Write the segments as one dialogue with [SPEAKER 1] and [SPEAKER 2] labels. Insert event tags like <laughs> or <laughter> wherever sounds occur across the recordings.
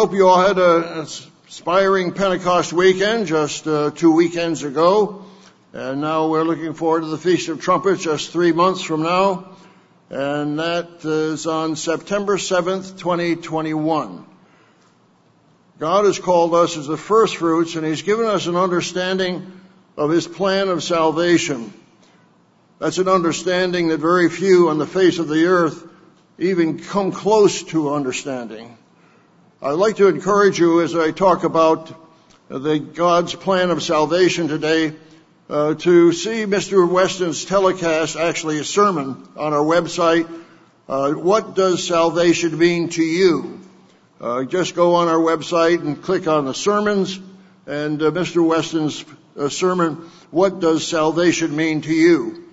[SPEAKER 1] Hope you all had an inspiring Pentecost weekend just uh, two weekends ago. And now we're looking forward to the Feast of Trumpets just three months from now. And that is on September 7th, 2021. God has called us as the first fruits and He's given us an understanding of His plan of salvation. That's an understanding that very few on the face of the earth even come close to understanding. I'd like to encourage you as I talk about the God's plan of salvation today uh, to see Mr. Weston's telecast, actually a sermon on our website. Uh, what does salvation mean to you? Uh, just go on our website and click on the sermons and uh, Mr. Weston's uh, sermon, What does salvation mean to you?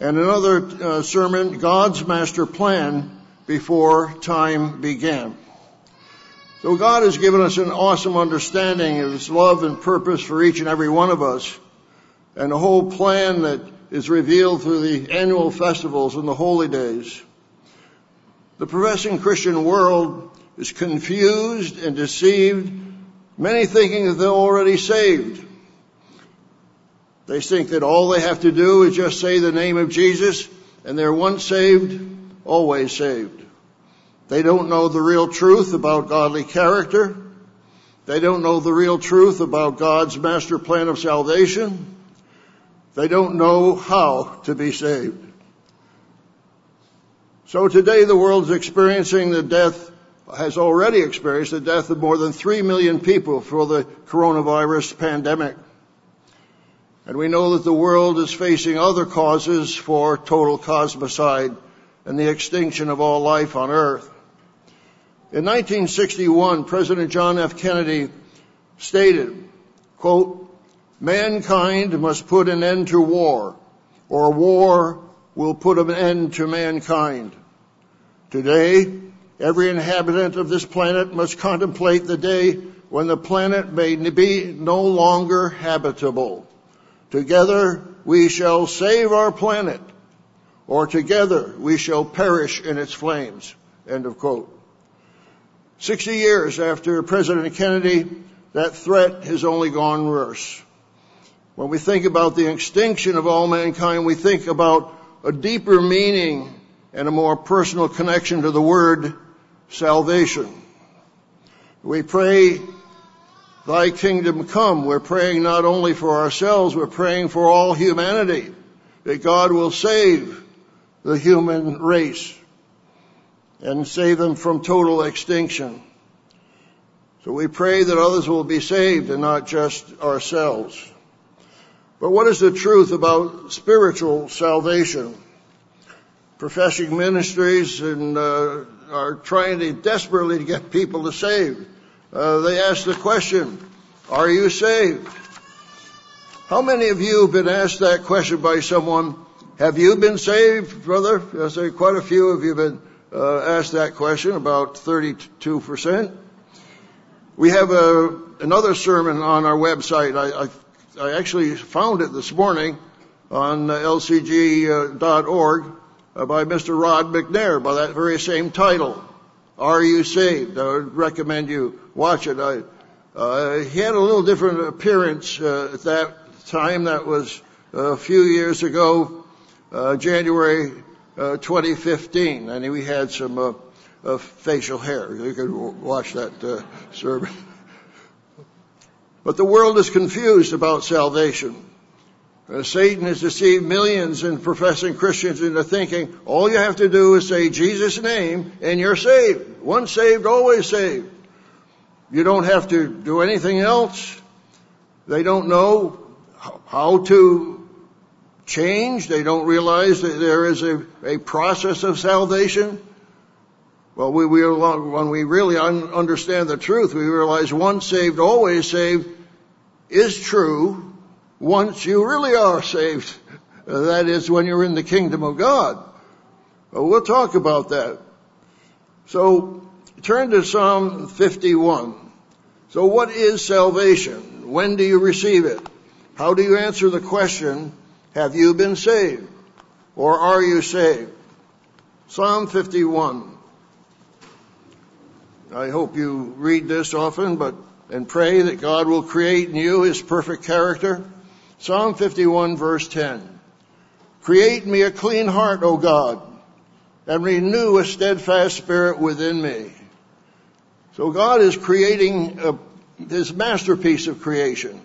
[SPEAKER 1] And another uh, sermon, God's master plan before time began. So God has given us an awesome understanding of His love and purpose for each and every one of us, and a whole plan that is revealed through the annual festivals and the holy days. The professing Christian world is confused and deceived, many thinking that they're already saved. They think that all they have to do is just say the name of Jesus, and they're once saved, always saved. They don't know the real truth about godly character. They don't know the real truth about God's master plan of salvation. They don't know how to be saved. So today the world is experiencing the death, has already experienced the death of more than three million people for the coronavirus pandemic. And we know that the world is facing other causes for total cosmicide and the extinction of all life on earth. In 1961, President John F. Kennedy stated, quote, mankind must put an end to war, or war will put an end to mankind. Today, every inhabitant of this planet must contemplate the day when the planet may be no longer habitable. Together we shall save our planet, or together we shall perish in its flames. End of quote. 60 years after President Kennedy, that threat has only gone worse. When we think about the extinction of all mankind, we think about a deeper meaning and a more personal connection to the word salvation. We pray, Thy kingdom come. We're praying not only for ourselves, we're praying for all humanity, that God will save the human race and save them from total extinction. So we pray that others will be saved and not just ourselves. But what is the truth about spiritual salvation? Professing ministries and uh, are trying to desperately to get people to save. Uh, they ask the question, "Are you saved?" How many of you have been asked that question by someone? Have you been saved, brother? I say quite a few of you have been uh, asked that question, about 32%. We have a, another sermon on our website. I, I, I actually found it this morning on lcg.org uh, by Mr. Rod McNair by that very same title. Are you saved? I would recommend you watch it. I, uh, he had a little different appearance uh, at that time. That was a few years ago, uh, January uh, 2015, and we had some uh, uh, facial hair. You could watch that uh, sermon. But the world is confused about salvation. Uh, Satan has deceived millions in professing Christians into thinking all you have to do is say Jesus' name and you're saved. Once saved, always saved. You don't have to do anything else. They don't know how to change. They don't realize that there is a, a process of salvation. Well, we, we, when we really un- understand the truth, we realize once saved, always saved is true once you really are saved. That is when you're in the kingdom of God. Well, we'll talk about that. So turn to Psalm 51. So what is salvation? When do you receive it? How do you answer the question, have you been saved? Or are you saved? Psalm 51. I hope you read this often, but and pray that God will create in you his perfect character. Psalm 51 verse 10. Create me a clean heart, O God, and renew a steadfast spirit within me. So God is creating a, his masterpiece of creation.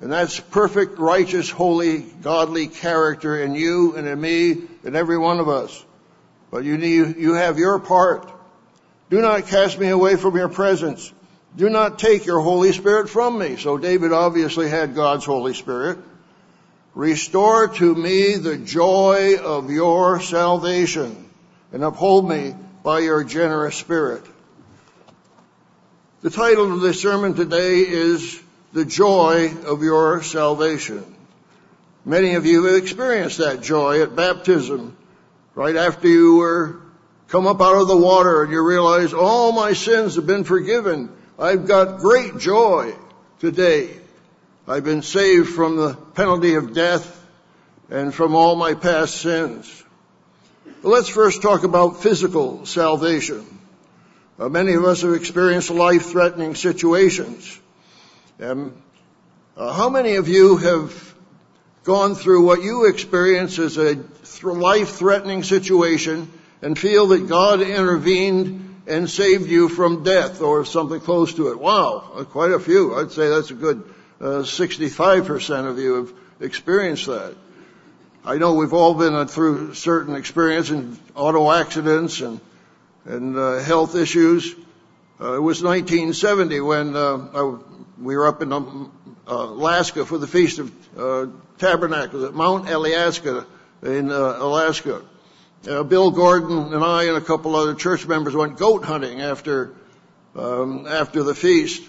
[SPEAKER 1] And that's perfect, righteous, holy, godly character in you and in me and every one of us. But you need, you have your part. Do not cast me away from your presence. Do not take your Holy Spirit from me. So David obviously had God's Holy Spirit. Restore to me the joy of your salvation and uphold me by your generous spirit. The title of this sermon today is The Joy of Your Salvation. Many of you have experienced that joy at baptism, right after you were come up out of the water and you realize all my sins have been forgiven. I've got great joy today. I've been saved from the penalty of death and from all my past sins. But let's first talk about physical salvation. Uh, many of us have experienced life-threatening situations. Um, uh, how many of you have gone through what you experience as a th- life-threatening situation and feel that God intervened and saved you from death or something close to it. Wow, uh, quite a few. I'd say that's a good uh, 65% of you have experienced that. I know we've all been through certain experience in auto accidents and uh, health issues. Uh, it was 1970 when uh, I, we were up in um, Alaska for the Feast of uh, Tabernacles at Mount Alyeska in uh, Alaska. Uh, Bill Gordon and I and a couple other church members went goat hunting after um, after the feast,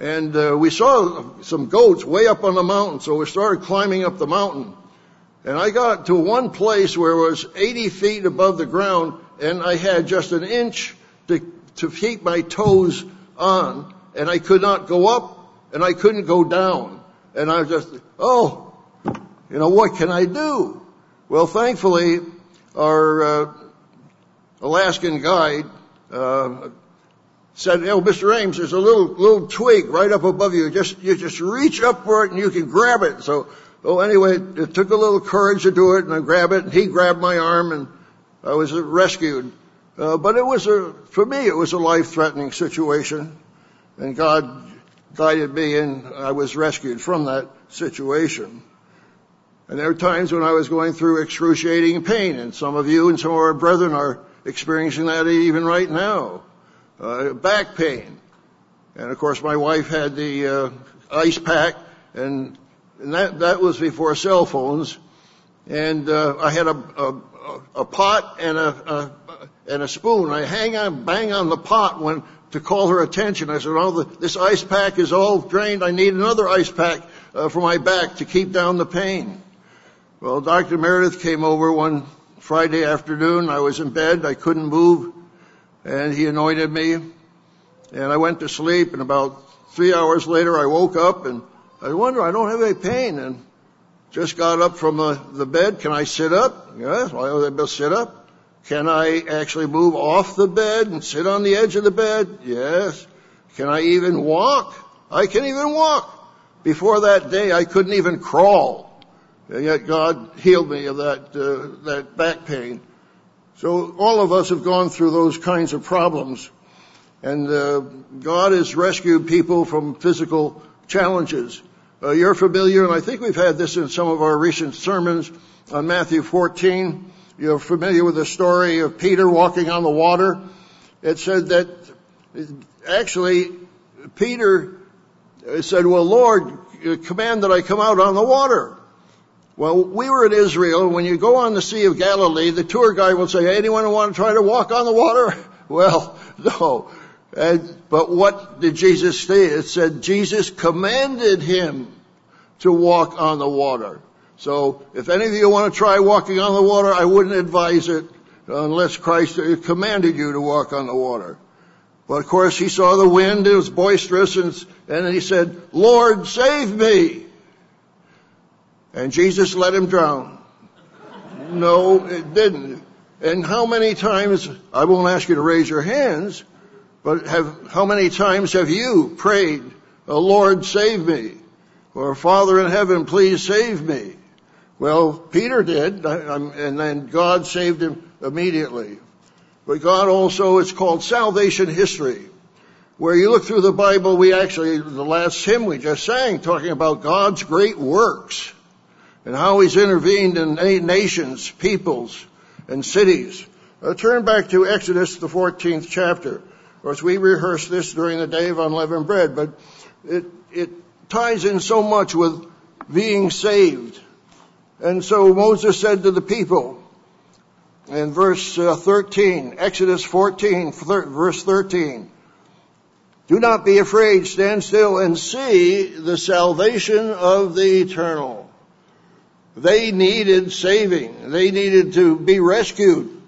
[SPEAKER 1] and uh, we saw some goats way up on the mountain. So we started climbing up the mountain, and I got to one place where it was 80 feet above the ground, and I had just an inch to to keep my toes on, and I could not go up, and I couldn't go down, and I was just oh, you know what can I do? Well, thankfully our uh, Alaskan guide uh, said, "Oh, Mr. Ames, there's a little little twig right up above you. Just you just reach up for it and you can grab it." So, oh, anyway, it took a little courage to do it, and I grabbed it, and he grabbed my arm, and I was rescued. Uh, but it was a, for me, it was a life-threatening situation, and God guided me, and I was rescued from that situation. And there are times when I was going through excruciating pain, and some of you and some of our brethren are experiencing that even right now. Uh, back pain. And of course my wife had the uh, ice pack, and, and that, that was before cell phones. And uh, I had a, a, a pot and a, a, and a spoon. I hang on, bang on the pot when to call her attention. I said, "Oh, this ice pack is all drained. I need another ice pack uh, for my back to keep down the pain." Well, Dr. Meredith came over one Friday afternoon. I was in bed. I couldn't move. And he anointed me. And I went to sleep. And about three hours later, I woke up and I wonder, I don't have any pain. And just got up from the, the bed. Can I sit up? Yes. I best sit up. Can I actually move off the bed and sit on the edge of the bed? Yes. Can I even walk? I can even walk. Before that day, I couldn't even crawl. And yet God healed me of that, uh, that back pain. So all of us have gone through those kinds of problems. And uh, God has rescued people from physical challenges. Uh, you're familiar, and I think we've had this in some of our recent sermons on Matthew 14. You're familiar with the story of Peter walking on the water. It said that actually Peter said, well, Lord, command that I come out on the water. Well, we were in Israel. When you go on the Sea of Galilee, the tour guide will say, anyone want to try to walk on the water? <laughs> Well, <laughs> no. And, but what did Jesus say? It said Jesus commanded him to walk on the water. So if any of you want to try walking on the water, I wouldn't advise it unless Christ commanded you to walk on the water. But of course he saw the wind, it was boisterous, and, and he said, Lord, save me. And Jesus let him drown. No, it didn't. And how many times, I won't ask you to raise your hands, But have, how many times have you prayed, Lord, save me? Or Father in heaven, please save me? Well, Peter did, and then God saved him immediately. But God also, it's called salvation history. Where you look through the Bible, we actually, the last hymn we just sang, talking about God's great works and how He's intervened in nations, peoples, and cities. Uh, turn back to Exodus, the 14th chapter. Of course, we rehearsed this during the day of unleavened bread, but it, it ties in so much with being saved. And so Moses said to the people in verse uh, 13, Exodus 14, verse 13, do not be afraid, stand still and see the salvation of the eternal. They needed saving. They needed to be rescued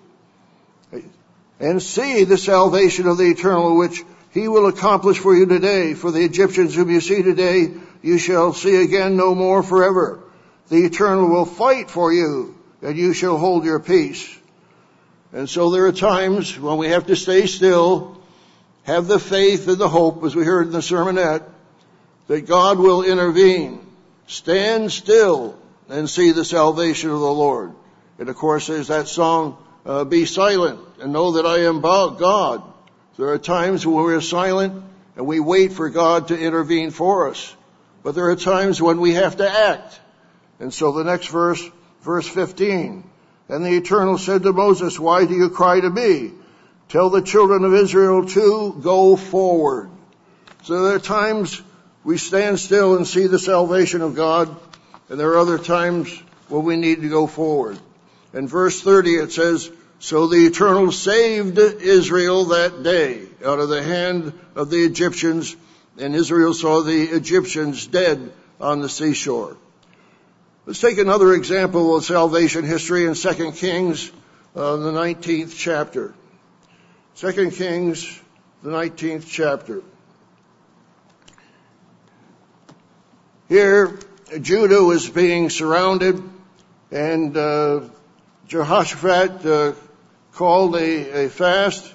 [SPEAKER 1] and see the salvation of the eternal which he will accomplish for you today. For the Egyptians whom you see today, you shall see again no more forever. The eternal will fight for you and you shall hold your peace. And so there are times when we have to stay still, have the faith and the hope, as we heard in the sermonette, that God will intervene. Stand still and see the salvation of the Lord. And of course there's that song, uh, be silent and know that I am God. There are times when we're silent and we wait for God to intervene for us. But there are times when we have to act. And so the next verse, verse 15. And the Eternal said to Moses, why do you cry to me? Tell the children of Israel to go forward. So there are times we stand still and see the salvation of God, and there are other times when we need to go forward. In verse 30 it says, So the Eternal saved Israel that day out of the hand of the Egyptians, and Israel saw the Egyptians dead on the seashore. Let's take another example of salvation history in 2 Kings, uh, the 19th chapter. 2 Kings, the 19th chapter. Here, Judah was being surrounded, and uh, Jehoshaphat uh, called a, a, fast,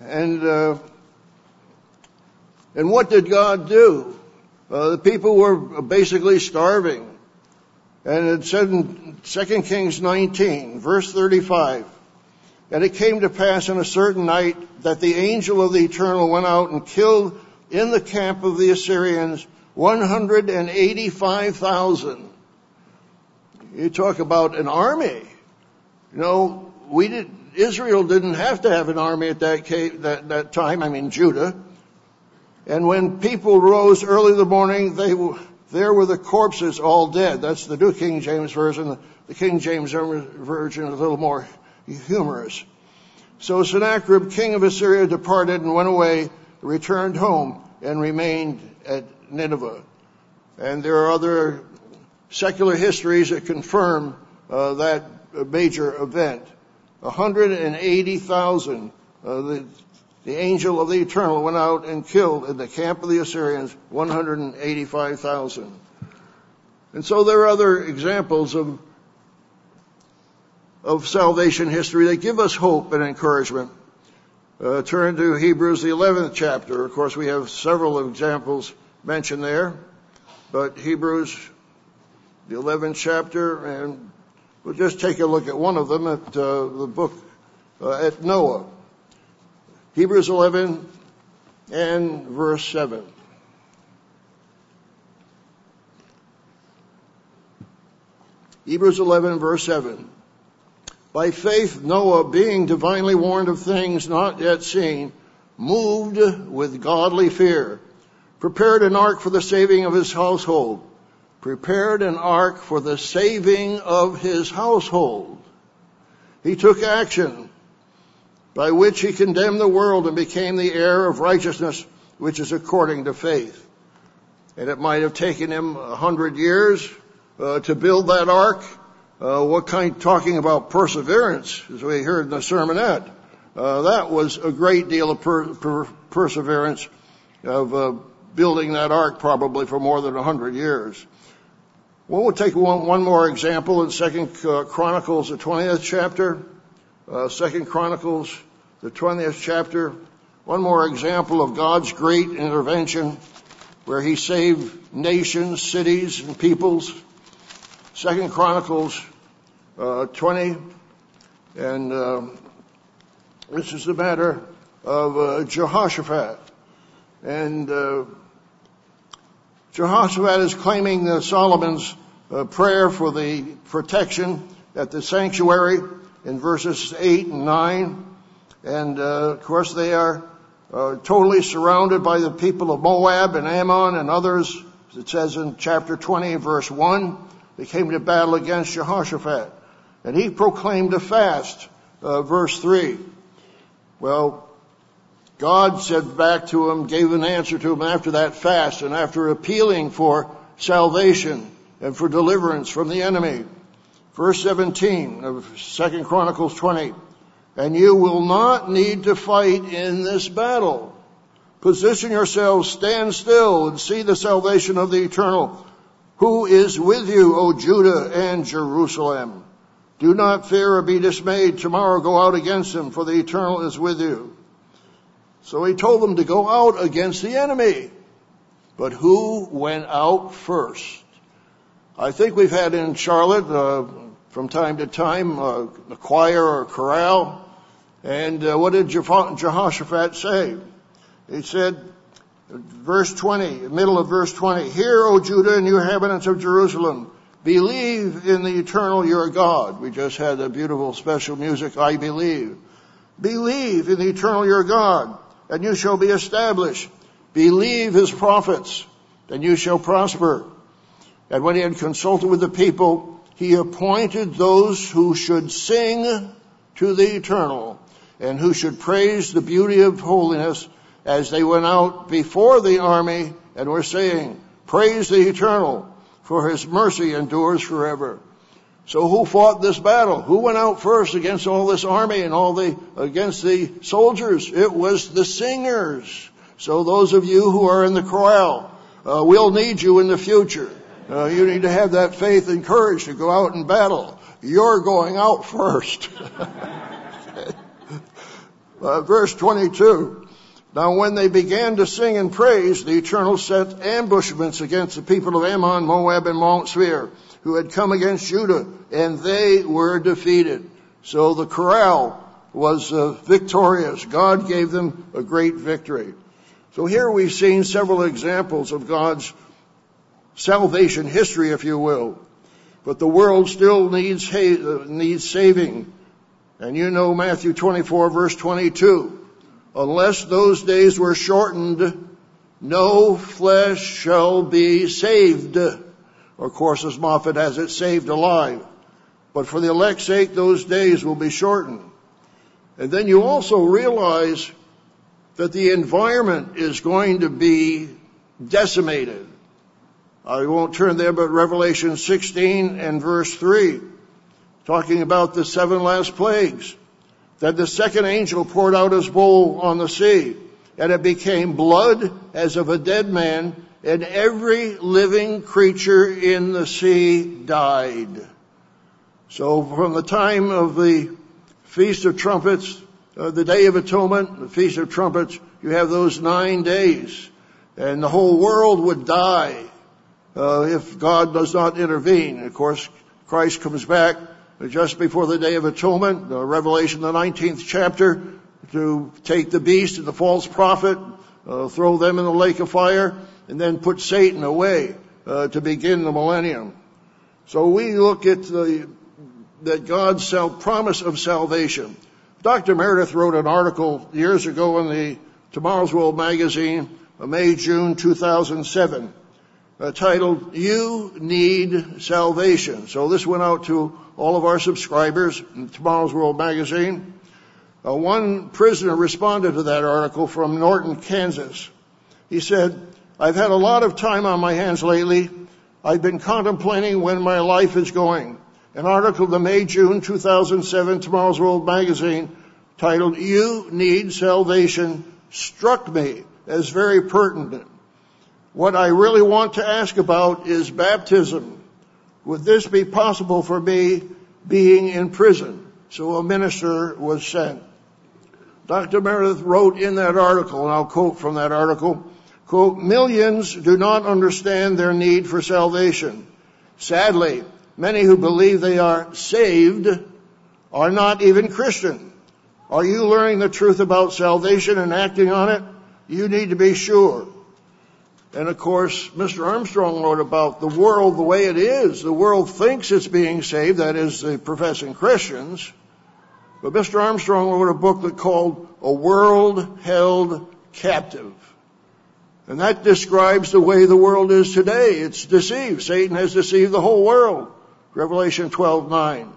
[SPEAKER 1] and uh, and what did God do? Uh, the people were basically starving, and it said in 2 Kings 19, verse 35. And it came to pass in a certain night that the angel of the eternal went out and killed in the camp of the Assyrians 185,000. You talk about an army. You know, we did, Israel didn't have to have an army at that, that, that time, I mean Judah. And when people rose early in the morning, they there were the corpses all dead. That's the New King James Version. The King James Version is a little more humorous. So Sennacherib, king of Assyria, departed and went away, returned home, and remained at Nineveh. And there are other secular histories that confirm uh, that major event. 180,000, uh, the, the angel of the eternal went out and killed in the camp of the Assyrians 185,000. And so there are other examples of of salvation history that give us hope and encouragement. Uh, turn to Hebrews, the 11th chapter. Of course, we have several examples mentioned there, but Hebrews, the 11th chapter, and we'll just take a look at one of them at uh, the book uh, at Noah. Hebrews 11 and verse 7. Hebrews 11 verse 7. By faith, Noah, being divinely warned of things not yet seen, moved with godly fear, prepared an ark for the saving of his household, prepared an ark for the saving of his household. He took action by which he condemned the world and became the heir of righteousness, which is according to faith. And it might have taken him a hundred years uh, to build that ark uh, what kind, talking about perseverance, as we heard in the sermonette, uh, that was a great deal of per, per, perseverance of uh, building that ark probably for more than a hundred years. Well, we'll take one, one more example in Second uh, Chronicles, the 20th chapter. Uh, Second Chronicles, the 20th chapter, One more example of God's great intervention where he saved nations, cities, and peoples. Second Chronicles uh, 20, and uh, this is the matter of uh, Jehoshaphat. And uh, Jehoshaphat is claiming Solomon's uh, prayer for the protection at the sanctuary in verses 8 and 9. And of course, they are uh, totally surrounded by the people of Moab and Ammon and others. It says in chapter 20, verse 1, they came to battle against Jehoshaphat. And he proclaimed a fast, uh, verse 3. Well, God said back to him, gave an answer to him after that fast and after appealing for salvation and for deliverance from the enemy. Verse 17 of 2 Chronicles 20 and you will not need to fight in this battle. Position yourselves, stand still, and see the salvation of the eternal, who is with you, O Judah and Jerusalem. Do not fear or be dismayed. Tomorrow go out against him, for the eternal is with you. So he told them to go out against the enemy. But who went out first? I think we've had in Charlotte, uh, from time to time, uh, a choir or a chorale and uh, what did Jehoshaphat say? He said, verse 20, middle of verse 20, Hear, O Judah and you inhabitants of Jerusalem, believe in the eternal your God. We just had a beautiful special music, I believe. Believe in the eternal your God, and you shall be established. Believe his prophets, and you shall prosper. And when he had consulted with the people, he appointed those who should sing to the eternal and who should praise the beauty of holiness as they went out before the army and were saying, Praise the eternal, for his mercy endures forever. So who fought this battle? Who went out first against all this army and all the, against the soldiers? It was the singers. So those of you who are in the chorale, uh, we'll need you in the future. Uh, you need to have that faith and courage to go out and battle. You're going out first. <laughs> Uh, verse 22. Now when they began to sing and praise, the Eternal set ambushments against the people of Ammon, Moab, and Mount Seir, who had come against Judah, and they were defeated. So the chorale was uh, victorious. God gave them a great victory. So here we've seen several examples of God's salvation history, if you will. But the world still needs, uh, needs saving. And you know Matthew 24 verse 22. Unless those days were shortened, no flesh shall be saved. Of course, as Moffatt has it, saved alive. But for the elect's sake, those days will be shortened. And then you also realize that the environment is going to be decimated. I won't turn there, but Revelation 16 and verse 3 talking about the seven last plagues, that the second angel poured out his bowl on the sea, and it became blood as of a dead man, and every living creature in the sea died. So from the time of the Feast of Trumpets, uh, the Day of Atonement, the Feast of Trumpets, you have those nine days, and the whole world would die if God does not intervene. Of course, Christ comes back just before the Day of Atonement, uh, Revelation, the 19th chapter, to take the beast and the false prophet, uh, throw them in the lake of fire, and then put Satan away uh, to begin the millennium. So we look at the, that God's promise of salvation. Dr. Meredith wrote an article years ago in the Tomorrow's World magazine, uh, May, June 2007 uh, titled You Need Salvation. So this went out to all of our subscribers in Tomorrow's World magazine. Uh, one prisoner responded to that article from Norton, Kansas. He said, I've had a lot of time on my hands lately. I've been contemplating when my life is going. An article in the May, June 2007 Tomorrow's World magazine titled You Need Salvation struck me as very pertinent. What I really want to ask about is baptism. Would this be possible for me being in prison? So a minister was sent. Dr. Meredith wrote in that article, and I'll quote from that article, quote, millions do not understand their need for salvation. Sadly, many who believe they are saved are not even Christian. Are you learning the truth about salvation and acting on it? You need to be sure. And of course, Mr. Armstrong wrote about the world the way it is. The world thinks it's being saved, that is, the professing Christians. But Mr. Armstrong wrote a book that called A World Held Captive. And that describes the way the world is today. It's deceived. Satan has deceived the whole world. Revelation 12:9.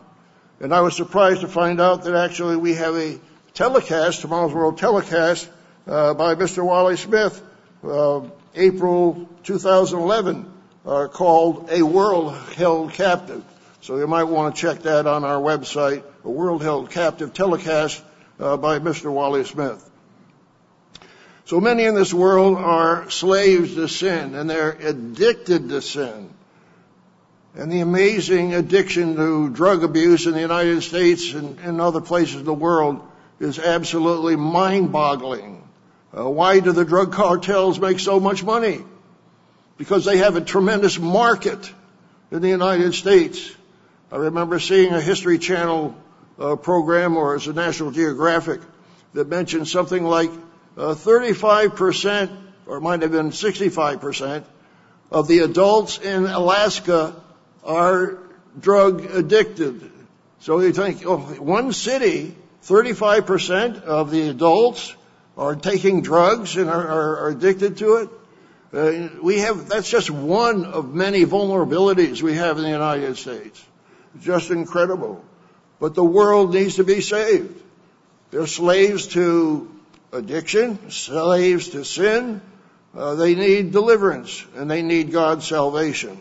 [SPEAKER 1] And I was surprised to find out that actually we have a telecast, tomorrow's world telecast, uh, by Mr. Wally Smith, uh, April 2011 uh, called A World Held Captive. So you might want to check that on our website, A World Held Captive telecast uh, by Mr. Wally Smith. So many in this world are slaves to sin and they're addicted to sin. And the amazing addiction to drug abuse in the United States and in other places in the world is absolutely mind boggling. Uh, why do the drug cartels make so much money? Because they have a tremendous market in the United States. I remember seeing a History Channel uh, program or as a National Geographic that mentioned something like uh, 35% or it might have been 65% of the adults in Alaska are drug addicted. So you think, oh, one city, 35% of the adults are taking drugs and are, addicted to it. Uh, we have, that's just one of many vulnerabilities we have in the United States. Just incredible. But the world needs to be saved. They're slaves to addiction, slaves to sin. Uh, they need deliverance and they need God's salvation.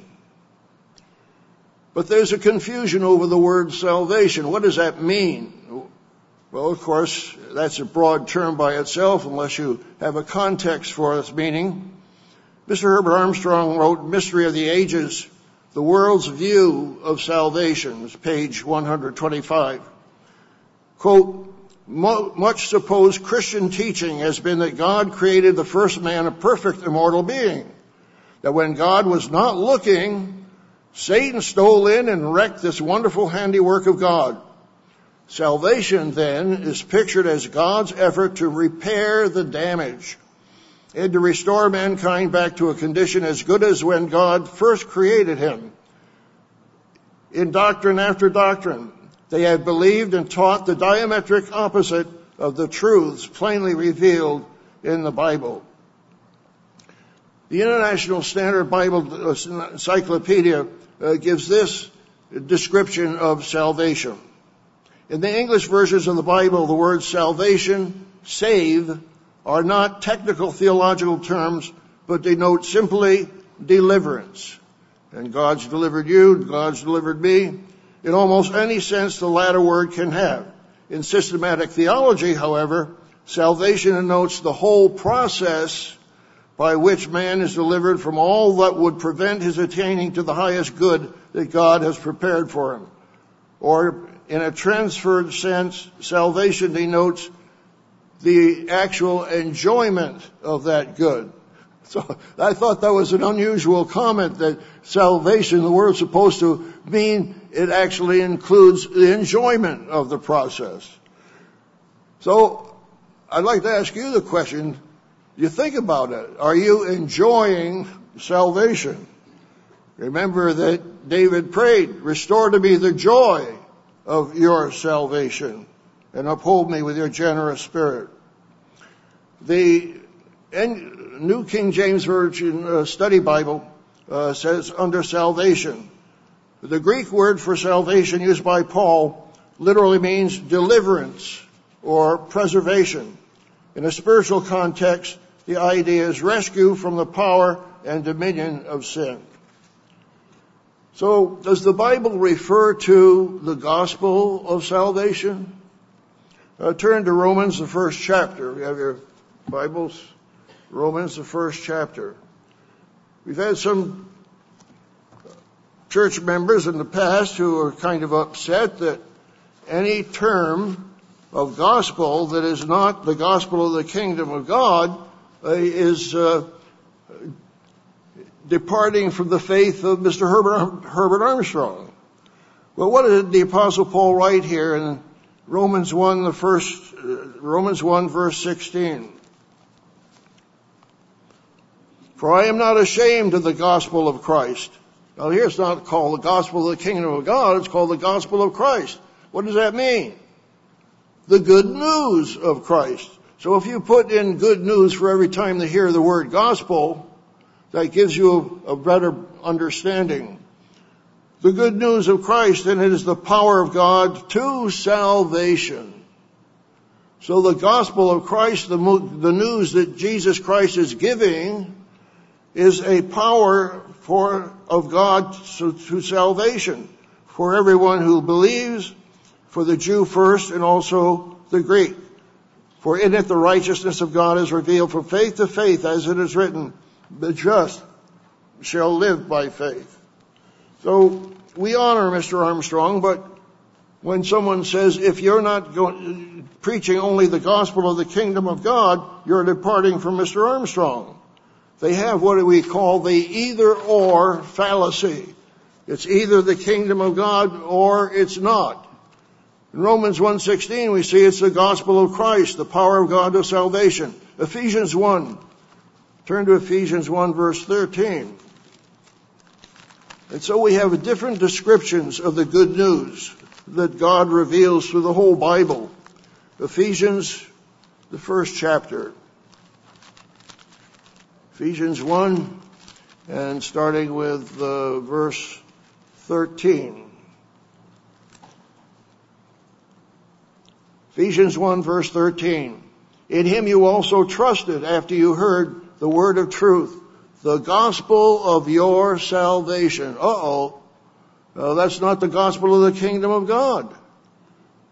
[SPEAKER 1] But there's a confusion over the word salvation. What does that mean? Well, of course, that's a broad term by itself unless you have a context for its meaning. Mr. Herbert Armstrong wrote Mystery of the Ages, The World's View of Salvation, page 125. Quote, much supposed Christian teaching has been that God created the first man a perfect immortal being. That when God was not looking, Satan stole in and wrecked this wonderful handiwork of God. Salvation then is pictured as God's effort to repair the damage and to restore mankind back to a condition as good as when God first created him. In doctrine after doctrine, they have believed and taught the diametric opposite of the truths plainly revealed in the Bible. The International Standard Bible Encyclopedia uh, gives this description of salvation. In the English versions of the Bible, the words salvation, save, are not technical theological terms, but denote simply deliverance. And God's delivered you, God's delivered me. In almost any sense the latter word can have. In systematic theology, however, salvation denotes the whole process by which man is delivered from all that would prevent his attaining to the highest good that God has prepared for him. Or in a transferred sense, salvation denotes the actual enjoyment of that good. So I thought that was an unusual comment that salvation, the word is supposed to mean it actually includes the enjoyment of the process. So I'd like to ask you the question, you think about it. Are you enjoying salvation? Remember that David prayed, restore to me the joy of your salvation and uphold me with your generous spirit. The New King James Version uh, Study Bible uh, says under salvation. The Greek word for salvation used by Paul literally means deliverance or preservation. In a spiritual context, the idea is rescue from the power and dominion of sin. So, does the Bible refer to the gospel of salvation? Uh, turn to Romans, the first chapter. We have your Bibles. Romans, the first chapter. We've had some church members in the past who are kind of upset that any term of gospel that is not the gospel of the kingdom of God uh, is uh, departing from the faith of Mr. Herbert, Herbert Armstrong. Well, what did the apostle Paul write here in Romans 1, the first, uh, Romans 1 verse 16? For I am not ashamed of the gospel of Christ. Now here it's not called the gospel of the kingdom of God, it's called the gospel of Christ. What does that mean? The good news of Christ. So if you put in good news for every time they hear the word gospel, that gives you a, a better understanding. The good news of Christ, and it is the power of God to salvation. So the gospel of Christ, the, the news that Jesus Christ is giving, is a power for, of God to, to salvation for everyone who believes, for the Jew first and also the Greek. For in it the righteousness of God is revealed from faith to faith, as it is written, the just shall live by faith. So we honor Mr. Armstrong, but when someone says, if you're not going, preaching only the gospel of the kingdom of God, you're departing from Mr. Armstrong. They have what we call the either or fallacy. It's either the kingdom of God or it's not. In Romans 1.16 we see it's the gospel of Christ, the power of God to salvation. Ephesians 1. Turn to Ephesians 1 verse 13. And so we have different descriptions of the good news that God reveals through the whole Bible. Ephesians, the first chapter. Ephesians 1 and starting with uh, verse 13. Ephesians 1 verse 13. In him you also trusted after you heard the word of truth, the gospel of your salvation. Uh-oh. Uh, that's not the gospel of the kingdom of God.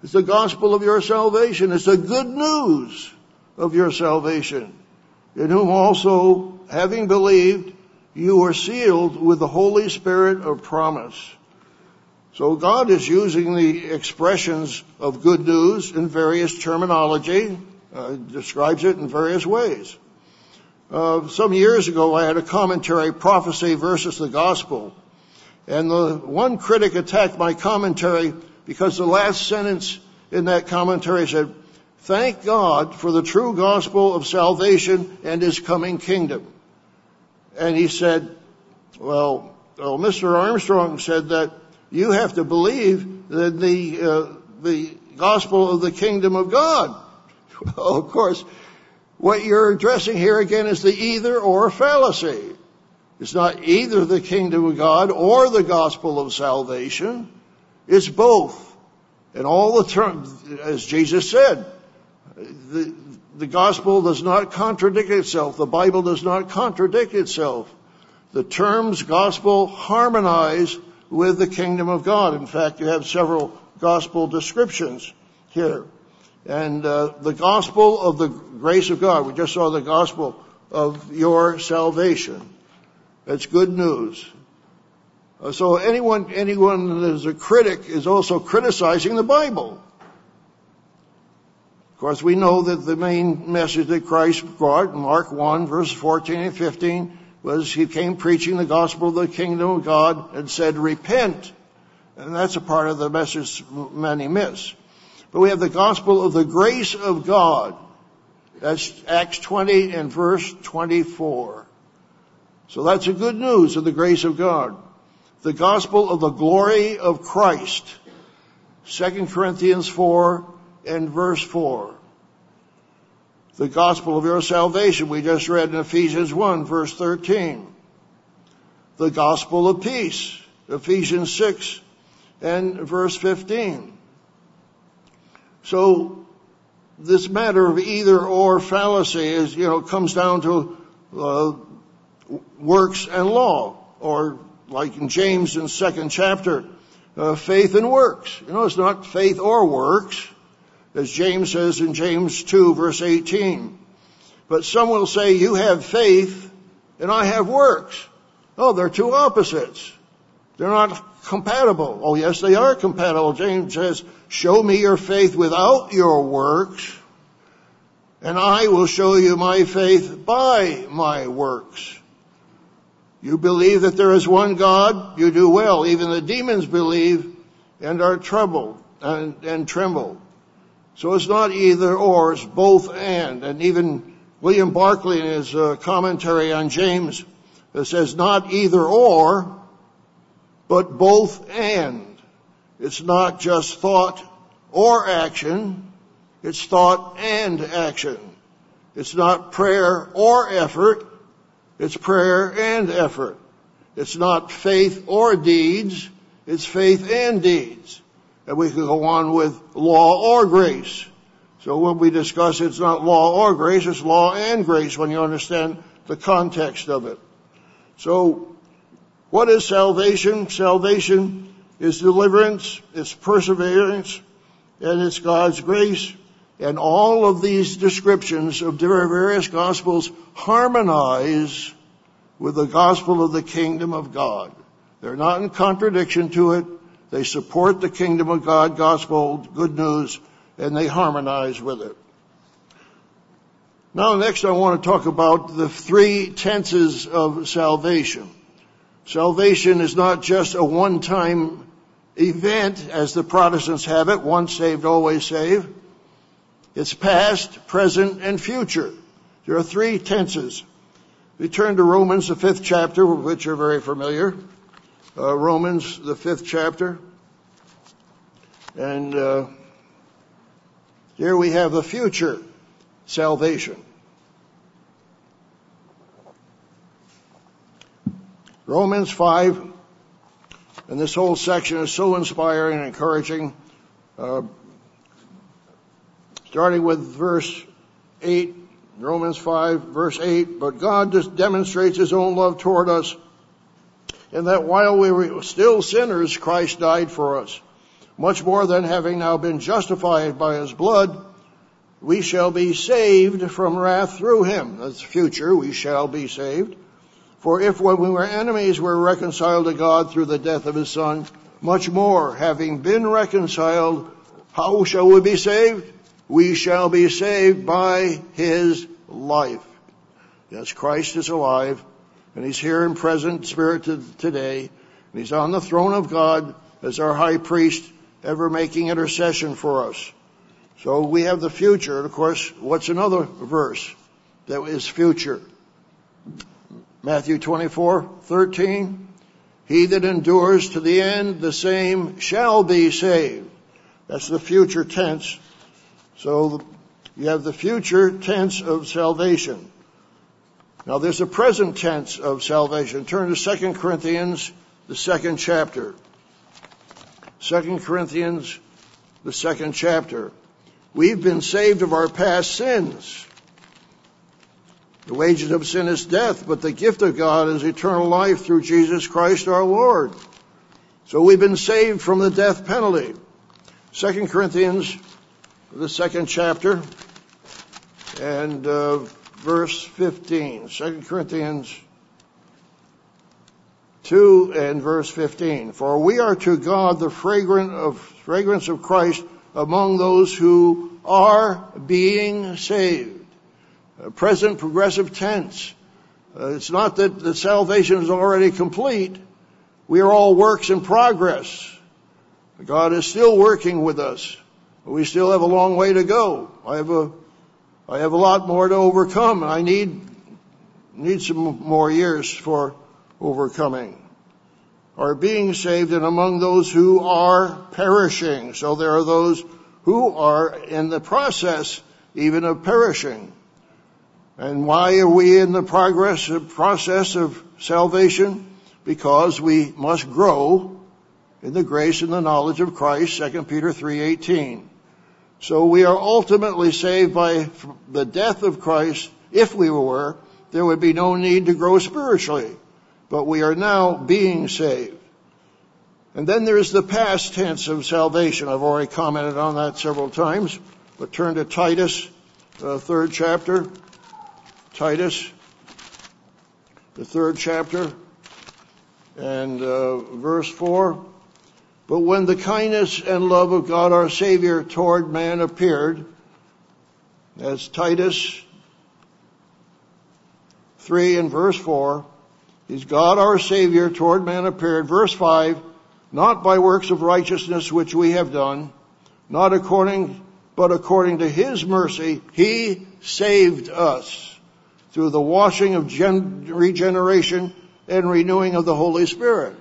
[SPEAKER 1] It's the gospel of your salvation. It's the good news of your salvation in whom also, having believed, you were sealed with the Holy Spirit of promise. So God is using the expressions of good news in various terminology, uh, describes it in various ways. Uh, some years ago, I had a commentary, Prophecy versus the Gospel. And the one critic attacked my commentary because the last sentence in that commentary said, Thank God for the true gospel of salvation and his coming kingdom. And he said, well, well Mr. Armstrong said that you have to believe that the, uh, the gospel of the kingdom of God. <laughs> Well, of course, what you're addressing here again is the either or fallacy. It's not either the kingdom of God or the gospel of salvation. It's both. And all the terms, as Jesus said, the, the gospel does not contradict itself. The Bible does not contradict itself. The terms gospel harmonize with the kingdom of God. In fact, you have several gospel descriptions here. And uh, the gospel of the grace of God, we just saw the gospel of your salvation. That's good news. Uh, so anyone, anyone that is a critic is also criticizing the Bible Of course, we know that the main message that Christ brought, Mark 1, verse 14 and 15, was he came preaching the gospel of the kingdom of God and said, repent. And that's a part of the message many miss. But we have the gospel of the grace of God. That's Acts 20 and verse 24. So that's the good news of the grace of God. The gospel of the glory of Christ. 2 Corinthians 4 and verse 4. The gospel of your salvation we just read in Ephesians 1 verse 13. The gospel of peace, Ephesians 6 and verse 15. So this matter of either or fallacy is, you know, comes down to uh, works and law, or like in James in second chapter, uh, faith and works. You know, it's not faith or works as James says in James 2 verse 18. But some will say, you have faith and I have works. Oh, they're two opposites. They're not compatible. Oh yes, they are compatible. James says, show me your faith without your works, and I will show you my faith by my works. You believe that there is one God, you do well. Even the demons believe and are troubled and, and tremble. So it's not either or, it's both and. And even William Barclay in his uh, commentary on James says not either or, but both and. It's not just thought or action, it's thought and action. It's not prayer or effort, it's prayer and effort. It's not faith or deeds, it's faith and deeds. And we could go on with law or grace. So when we discuss it's not law or grace, it's law and grace when you understand the context of it. So what is salvation? Salvation is deliverance, it's perseverance, and it's God's grace. And all of these descriptions of various gospels harmonize with the gospel of the kingdom of God. They're not in contradiction to it. They support the kingdom of God gospel, good news, and they harmonize with it. Now next I want to talk about the three tenses of salvation. Salvation is not just a one-time event as the Protestants have it, once saved, always saved. It's past, present, and future. There are three tenses. We turn to Romans, the fifth chapter, which are very familiar. Uh, Romans, the fifth chapter. And uh, here we have the future salvation. Romans 5, and this whole section is so inspiring and encouraging. Uh, starting with verse 8, Romans 5, verse 8, but God just demonstrates His own love toward us in that while we were still sinners, Christ died for us. Much more than having now been justified by His blood, we shall be saved from wrath through him. That's future, we shall be saved. For if when we were enemies we were reconciled to God through the death of his son, much more, having been reconciled, how shall we be saved? We shall be saved by his life. Yes, Christ is alive, and he's here in present spirit today, and he's on the throne of God as our high priest, ever making intercession for us. So we have the future. And of course, what's another verse that is future? Matthew 24, 13. He that endures to the end, the same shall be saved. That's the future tense. So you have the future tense of salvation. Now there's a present tense of salvation. Turn to 2 Corinthians, the second chapter. 2 Corinthians, the second chapter. We've been saved of our past sins. The wages of sin is death, but the gift of God is eternal life through Jesus Christ our Lord. So we've been saved from the death penalty. Second Corinthians, the second chapter, and uh, verse 15. Second Corinthians 2 and verse 15. For we are to God the fragrant of, fragrance of Christ among those who are being saved. Uh, present progressive tense. Uh, it's not that the salvation is already complete. We are all works in progress. God is still working with us. We still have a long way to go. I have a, I have a lot more to overcome. I need, need some more years for overcoming are being saved and among those who are perishing. So there are those who are in the process even of perishing. And why are we in the progress, process of salvation? Because we must grow in the grace and the knowledge of Christ, 2 Peter 3:18. So we are ultimately saved by the death of Christ. If we were, there would be no need to grow spiritually but we are now being saved. And then there's the past tense of salvation. I've already commented on that several times, but turn to Titus, uh, third chapter. Titus, the third chapter. and uh, verse 4. But when the kindness and love of God our Savior toward man appeared, as Titus 3 and verse 4, is God our Savior toward man appeared. Verse 5, not by works of righteousness which we have done, not according, but according to His mercy, He saved us through the washing of gen- regeneration and renewing of the Holy Spirit.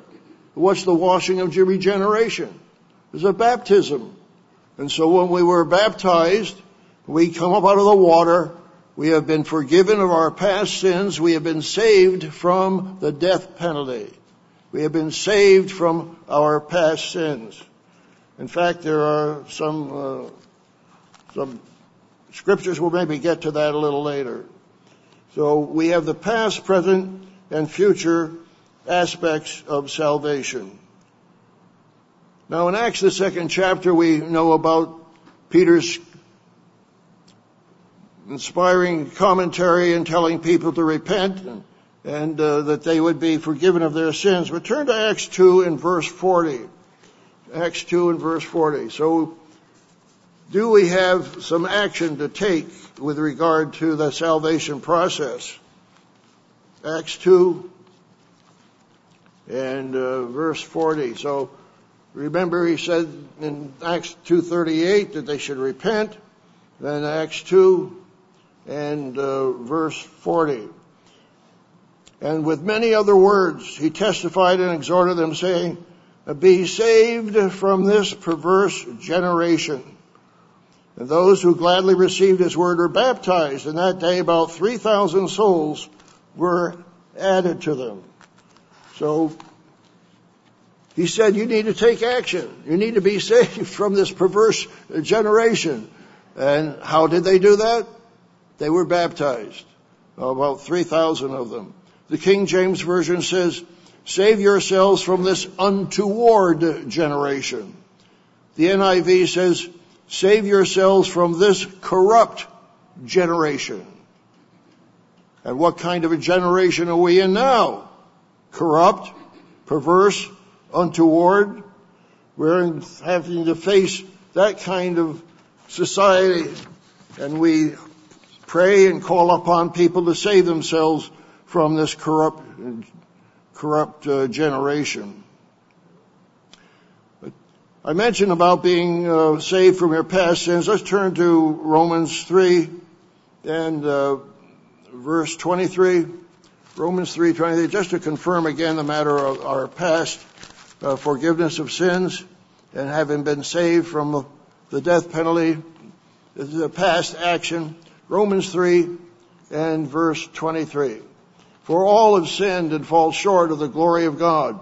[SPEAKER 1] What's the washing of regeneration? It's a baptism. And so when we were baptized, we come up out of the water, we have been forgiven of our past sins, we have been saved from the death penalty. We have been saved from our past sins. In fact, there are some, uh, some scriptures, we'll maybe get to that a little later. So we have the past, present, and future aspects of salvation. Now in Acts the second chapter we know about Peter's inspiring commentary and telling people to repent and, and uh, that they would be forgiven of their sins. But turn to Acts 2 and verse 40. Acts 2 and verse 40. So do we have some action to take with regard to the salvation process? Acts 2 and uh, verse 40. So remember he said in Acts 2.38 that they should repent. Then Acts 2 and uh, verse 40. And with many other words he testified and exhorted them saying, be saved from this perverse generation. And those who gladly received his word were baptized. And that day about 3,000 souls were added to them. So he said, you need to take action. You need to be <laughs> saved from this perverse generation. And how did they do that? They were baptized. About 3,000 of them. The King James Version says, save yourselves from this untoward generation. The NIV says, save yourselves from this corrupt generation. And what kind of a generation are we in now? corrupt, perverse, untoward. We're having to face that kind of society and we pray and call upon people to save themselves from this corrupt, corrupt uh, generation. I mentioned about being uh, saved from your past sins. Let's turn to Romans 3 and uh, verse 23. Romans 3:23, just to confirm again the matter of our past uh, forgiveness of sins and having been saved from the death penalty, the past action. Romans 3 and verse 23. For all have sinned and fall short of the glory of God,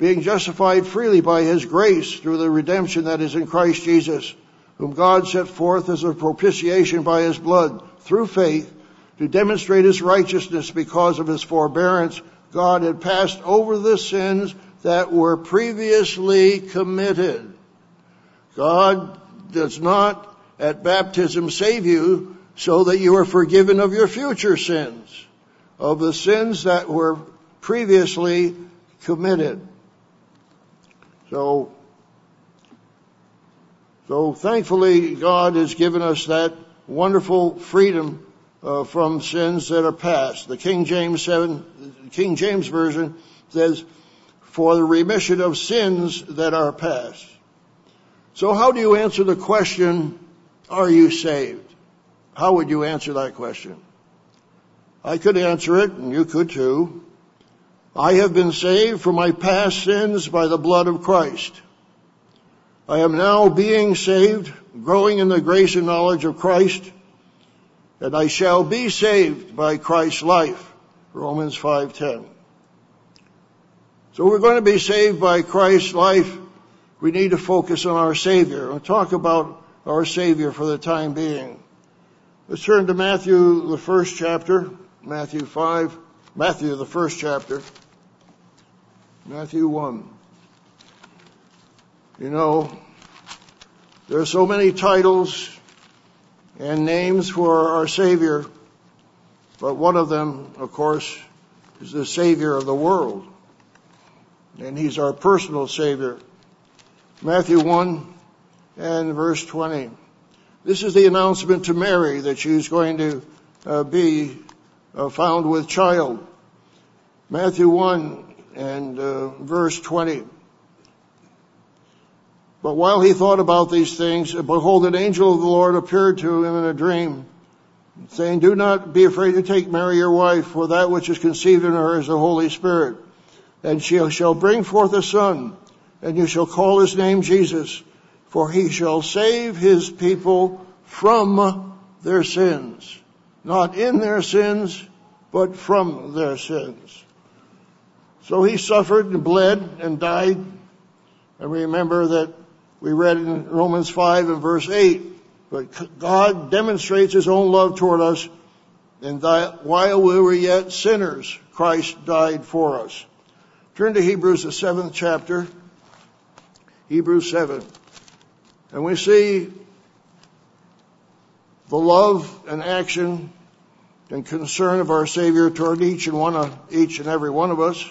[SPEAKER 1] being justified freely by His grace through the redemption that is in Christ Jesus, whom God set forth as a propitiation by His blood through faith to demonstrate his righteousness because of his forbearance, God had passed over the sins that were previously committed. God does not at baptism save you so that you are forgiven of your future sins, of the sins that were previously committed. So, so thankfully God has given us that wonderful freedom uh, from sins that are past. The King James 7, King James version says, for the remission of sins that are past. So how do you answer the question, are you saved? How would you answer that question? I could answer it, and you could too. I have been saved from my past sins by the blood of Christ. I am now being saved, growing in the grace and knowledge of Christ, and I shall be saved by Christ's life. Romans 5:10. So we're going to be saved by Christ's life. We need to focus on our Savior and talk about our Savior for the time being. Let's turn to Matthew, the first chapter, Matthew 5, Matthew, the first chapter, Matthew 1. You know, there are so many titles and names for our Savior, but one of them, of course, is the Savior of the world. And He's our personal Savior. Matthew 1 and verse 20. This is the announcement to Mary that she's going to uh, be found with child. Matthew 1 and uh, verse 20. But while he thought about these things, behold, an angel of the Lord appeared to him in a dream, saying, Do not be afraid to take Mary your wife, for that which is conceived in her is the Holy Spirit. And she shall bring forth a son, and you shall call his name Jesus, for he shall save his people from their sins. Not in their sins, but from their sins. So he suffered and bled and died. And remember that we read in Romans 5 and verse 8, but God demonstrates his own love toward us and that while we were yet sinners, Christ died for us. Turn to Hebrews, the seventh chapter. Hebrews 7. And we see the love and action and concern of our Savior toward each and one of, each and every one of us.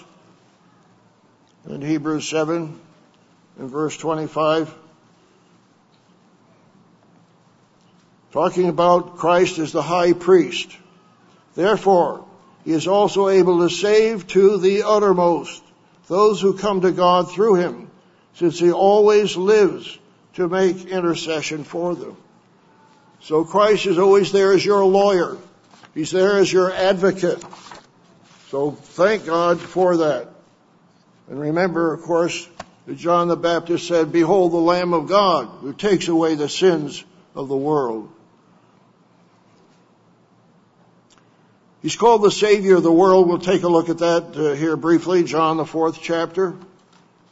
[SPEAKER 1] In Hebrews 7 in verse 25, talking about Christ as the high priest. Therefore, he is also able to save to the uttermost those who come to God through him, since he always lives to make intercession for them. So Christ is always there as your lawyer. He's there as your advocate. So thank God for that. And remember, of course, that John the Baptist said, Behold the Lamb of God who takes away the sins of the world. He's called the Savior of the world. We'll take a look at that uh, here briefly. John, the fourth chapter.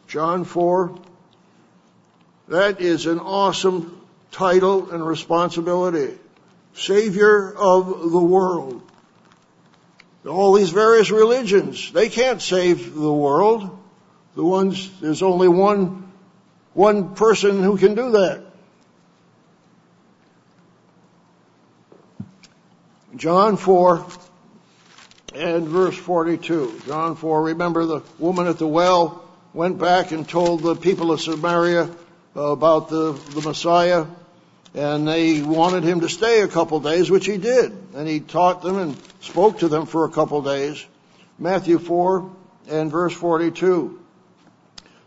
[SPEAKER 1] John 4. That is an awesome title and responsibility. Savior of the world. All these various religions, they can't save the world. The ones, there's only one, one person who can do that. John 4 and verse 42. John 4, remember the woman at the well went back and told the people of Samaria about the, the Messiah and they wanted him to stay a couple days, which he did. And he taught them and spoke to them for a couple days. Matthew 4 and verse 42.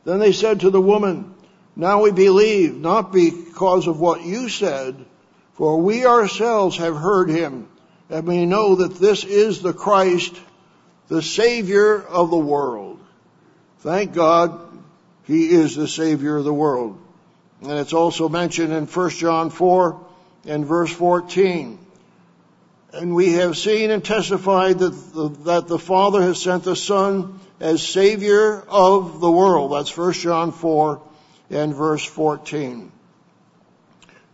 [SPEAKER 1] Then they said to the woman, Now we believe, not because of what you said, for we ourselves have heard him, and we know that this is the Christ, the Savior of the world. Thank God, He is the Savior of the world. And it's also mentioned in 1 John 4 and verse 14. And we have seen and testified that the, that the Father has sent the Son as Savior of the world. That's 1 John 4 and verse 14.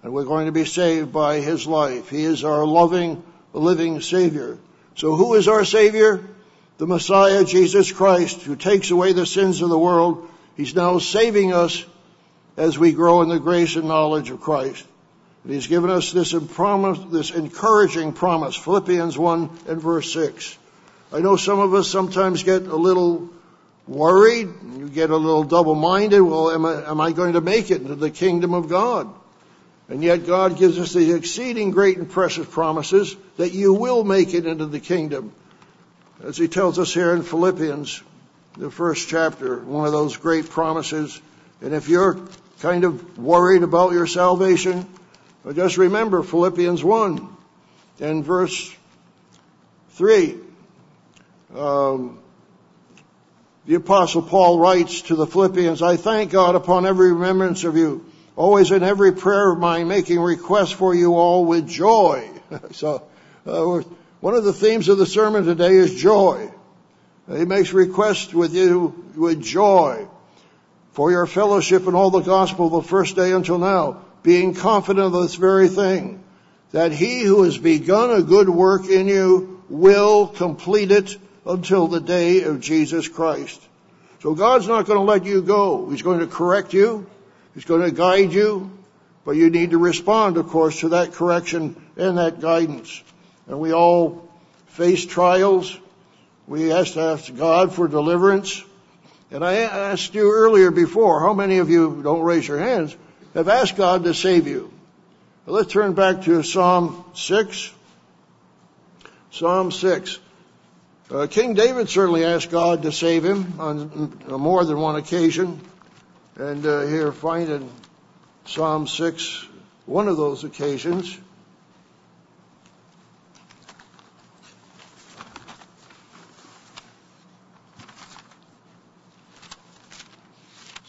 [SPEAKER 1] And we're going to be saved by His life. He is our loving, living Savior. So who is our Savior? The Messiah, Jesus Christ, who takes away the sins of the world. He's now saving us as we grow in the grace and knowledge of Christ. And He's given us this, this encouraging promise, Philippians 1 and verse 6. I know some of us sometimes get a little worried, you get a little double-minded, well, am I, am I going to make it into the kingdom of God? And yet God gives us these exceeding great and precious promises that you will make it into the kingdom. As he tells us here in Philippians, the first chapter, one of those great promises. And if you're kind of worried about your salvation, just remember Philippians 1 and verse 3. Um, the apostle Paul writes to the Philippians, I thank God upon every remembrance of you, always in every prayer of mine, making requests for you all with joy. <laughs> so, uh, one of the themes of the sermon today is joy. He makes requests with you with joy for your fellowship in all the gospel the first day until now, being confident of this very thing, that he who has begun a good work in you will complete it until the day of Jesus Christ. So God's not going to let you go. He's going to correct you. He's going to guide you. But you need to respond, of course, to that correction and that guidance. And we all face trials. We to ask God for deliverance. And I asked you earlier before, how many of you, don't raise your hands, have asked God to save you? Let's turn back to Psalm 6. Psalm 6. Uh, King David certainly asked God to save him on more than one occasion. And uh, here, find in Psalm 6 one of those occasions.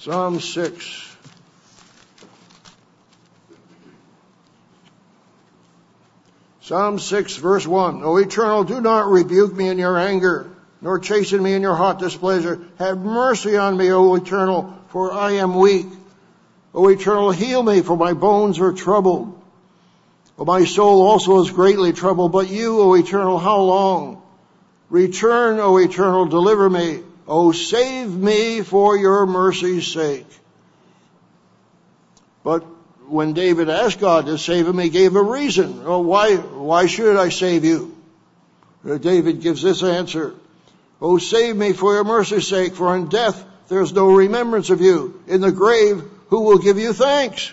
[SPEAKER 1] Psalm 6. Psalm 6 verse 1. O eternal, do not rebuke me in your anger, nor chasten me in your hot displeasure. Have mercy on me, O eternal, for I am weak. O eternal, heal me, for my bones are troubled. O my soul also is greatly troubled, but you, O eternal, how long? Return, O eternal, deliver me. O save me for your mercy's sake. But when David asked God to save him, he gave a reason. Oh, why, why should I save you? David gives this answer. Oh, save me for your mercy's sake, for in death there's no remembrance of you. In the grave, who will give you thanks?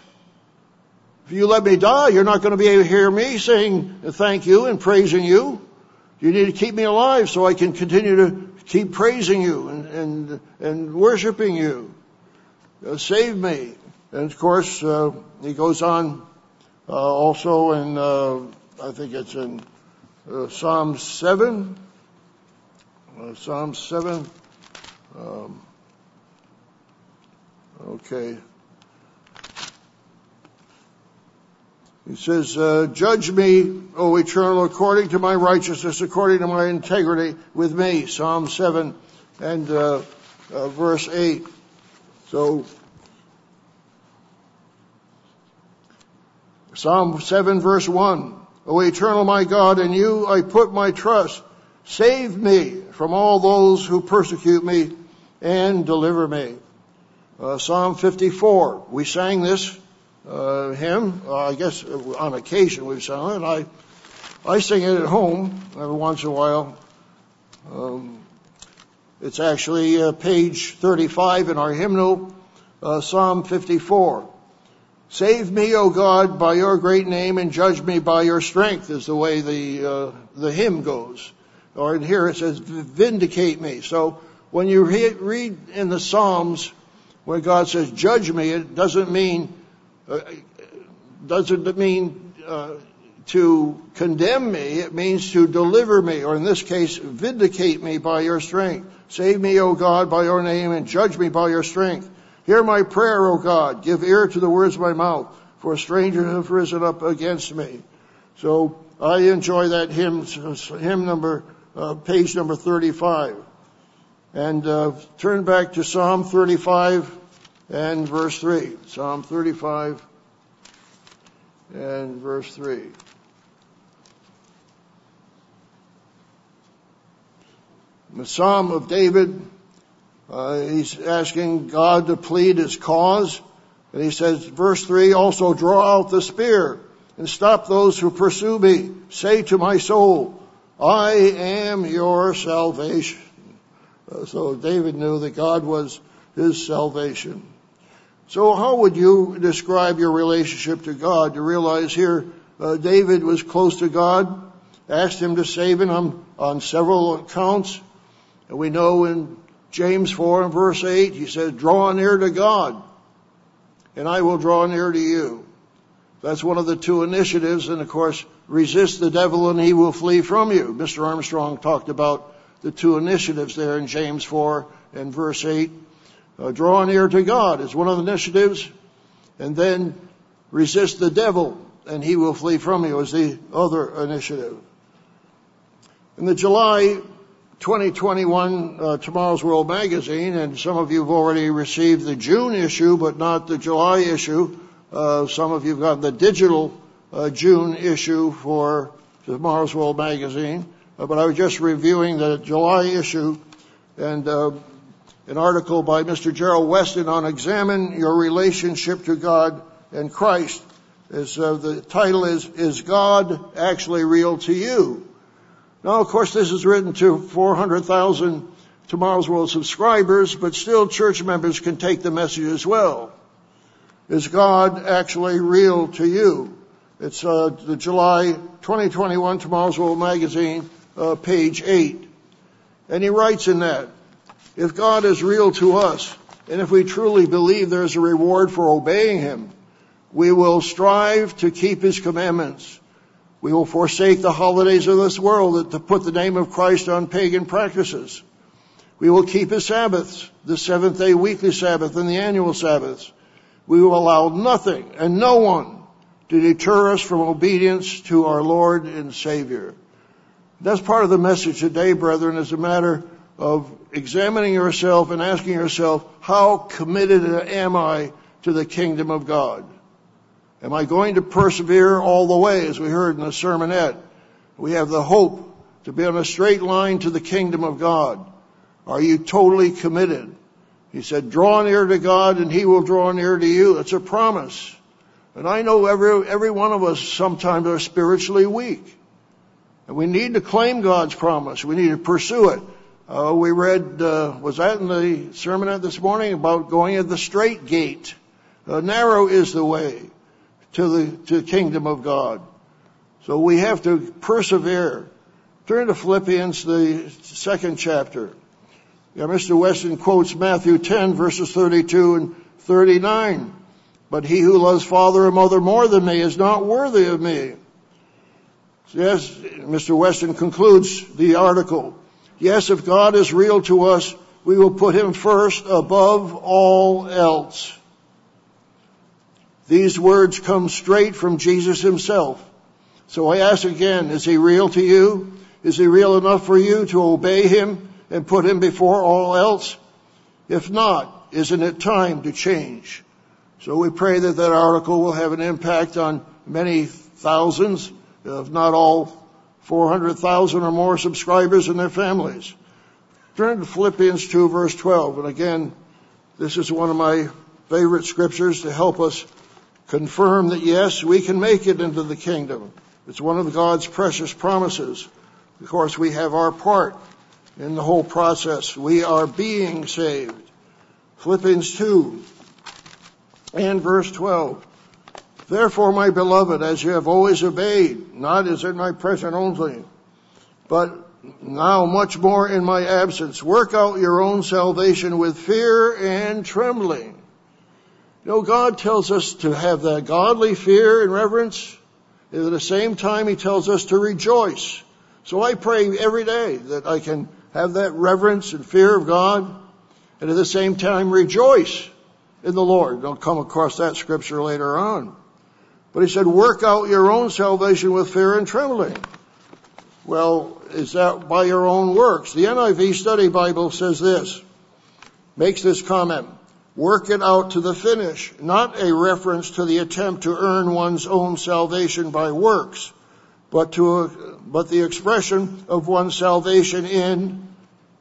[SPEAKER 1] If you let me die, you're not going to be able to hear me saying thank you and praising you. You need to keep me alive so I can continue to keep praising you and, and, and worshiping you. Uh, save me. And of course, uh, he goes on uh, also in, uh, I think it's in uh, Psalm 7. Uh, Psalm 7. Um, okay. He says, uh, Judge me, O eternal, according to my righteousness, according to my integrity with me. Psalm 7 and uh, uh, verse 8. So Psalm 7 verse 1. O eternal my God, in you I put my trust. Save me from all those who persecute me and deliver me. Uh, Psalm 54. We sang this uh, hymn. Uh, I guess on occasion we've sung it. I I sing it at home every once in a while. Um, it's actually uh, page 35 in our hymnal, uh, Psalm 54. Save me, O God, by your great name, and judge me by your strength, is the way the uh, the hymn goes. Or in here it says, vindicate me. So when you read in the Psalms, where God says, judge me, it doesn't mean doesn't mean uh, to condemn me. It means to deliver me, or in this case, vindicate me by your strength. Save me, O God, by your name, and judge me by your strength. Hear my prayer, O God. Give ear to the words of my mouth, for strangers have risen up against me. So I enjoy that hymn, hymn number, uh, page number 35. And uh, turn back to Psalm 35 and verse 3. Psalm 35 and verse 3. The Psalm of David uh, he's asking God to plead his cause. And he says, verse 3, also draw out the spear and stop those who pursue me. Say to my soul, I am your salvation. Uh, so David knew that God was his salvation. So how would you describe your relationship to God? You realize here, uh, David was close to God, asked him to save him on, on several accounts. And we know in James 4 and verse 8, he says, draw near to God and I will draw near to you. That's one of the two initiatives. And of course, resist the devil and he will flee from you. Mr. Armstrong talked about the two initiatives there in James 4 and verse 8. Uh, draw near to God is one of the initiatives. And then resist the devil and he will flee from you is the other initiative. In the July 2021 uh, Tomorrow's World magazine, and some of you have already received the June issue, but not the July issue. Uh, some of you have gotten the digital uh, June issue for Tomorrow's World magazine. Uh, but I was just reviewing the July issue and uh, an article by Mr. Gerald Weston on examine your relationship to God and Christ. Is, uh, the title is, Is God Actually Real to You? Now, of course, this is written to 400,000 Tomorrow's World subscribers, but still church members can take the message as well. Is God actually real to you? It's uh, the July 2021 Tomorrow's World magazine, uh, page 8. And he writes in that, if God is real to us, and if we truly believe there's a reward for obeying him, we will strive to keep his commandments. We will forsake the holidays of this world to put the name of Christ on pagan practices. We will keep his Sabbaths, the seventh day weekly Sabbath and the annual Sabbaths. We will allow nothing and no one to deter us from obedience to our Lord and Savior. That's part of the message today, brethren, is a matter of examining yourself and asking yourself, how committed am I to the kingdom of God? Am I going to persevere all the way, as we heard in the sermonette? We have the hope to be on a straight line to the kingdom of God. Are you totally committed? He said, draw near to God and he will draw near to you. It's a promise. And I know every, every one of us sometimes are spiritually weak. And we need to claim God's promise. We need to pursue it. Uh, we read, uh, was that in the sermon this morning about going at the straight gate? Uh, narrow is the way to the, to the kingdom of God. So we have to persevere. Turn to Philippians, the second chapter. Yeah, Mr. Weston quotes Matthew 10 verses 32 and 39. But he who loves father or mother more than me is not worthy of me. Yes, Mr. Weston concludes the article. Yes, if God is real to us, we will put him first above all else. These words come straight from Jesus himself. So I ask again, is he real to you? Is he real enough for you to obey him and put him before all else? If not, isn't it time to change? So we pray that that article will have an impact on many thousands, if not all 400,000 or more subscribers and their families. Turn to Philippians 2 verse 12. And again, this is one of my favorite scriptures to help us confirm that yes, we can make it into the kingdom. It's one of God's precious promises. Of course, we have our part in the whole process. We are being saved. Philippians 2 and verse 12. Therefore, my beloved, as you have always obeyed, not as in my presence only, but now much more in my absence, work out your own salvation with fear and trembling. You know, God tells us to have that godly fear and reverence. And at the same time, He tells us to rejoice. So I pray every day that I can have that reverence and fear of God and at the same time rejoice in the Lord. Don't come across that scripture later on. But he said, work out your own salvation with fear and trembling. Well, is that by your own works? The NIV Study Bible says this, makes this comment, work it out to the finish, not a reference to the attempt to earn one's own salvation by works, but to, but the expression of one's salvation in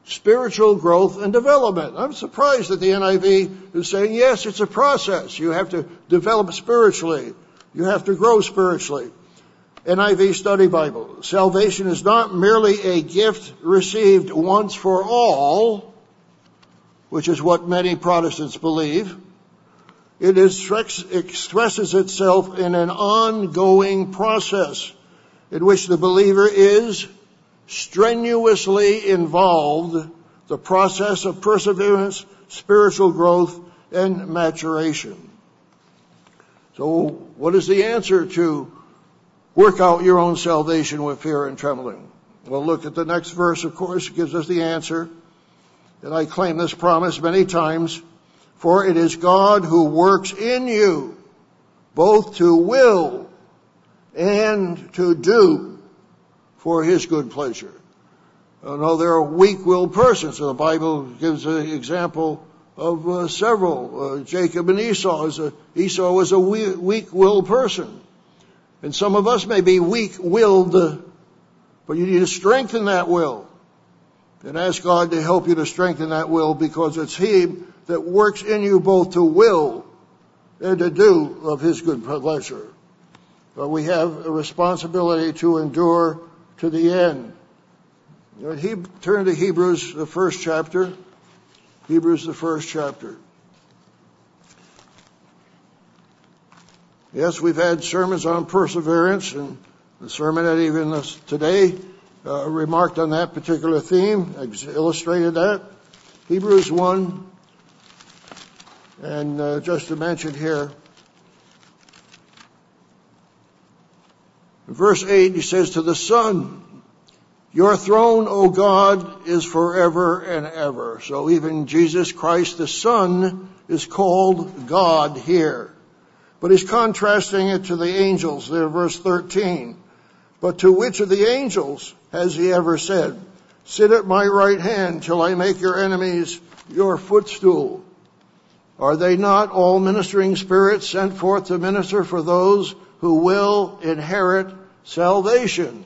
[SPEAKER 1] spiritual growth and development. I'm surprised that the NIV is saying, yes, it's a process. You have to develop spiritually. You have to grow spiritually. NIV Study Bible. Salvation is not merely a gift received once for all, which is what many Protestants believe. It expresses itself in an ongoing process in which the believer is strenuously involved the process of perseverance, spiritual growth, and maturation. So what is the answer to work out your own salvation with fear and trembling? Well, look at the next verse, of course, it gives us the answer. And I claim this promise many times. For it is God who works in you, both to will and to do for his good pleasure. No, there are weak-willed persons. So the Bible gives an example of uh, several. Uh, Jacob and Esau. A, Esau was a weak-willed person. And some of us may be weak-willed, but you need to strengthen that will. And ask God to help you to strengthen that will because it's He that works in you both to will and to do of His good pleasure. But we have a responsibility to endure to the end. He, turn to Hebrews, the first chapter. Hebrews, the first chapter. Yes, we've had sermons on perseverance, and the sermon that even today uh, remarked on that particular theme, illustrated that. Hebrews 1, and uh, just to mention here, verse 8, he says, To the Son, your throne, O God, is forever and ever. So even Jesus Christ the Son is called God here. But he's contrasting it to the angels there, verse 13. But to which of the angels has he ever said, Sit at my right hand till I make your enemies your footstool? Are they not all ministering spirits sent forth to minister for those who will inherit salvation?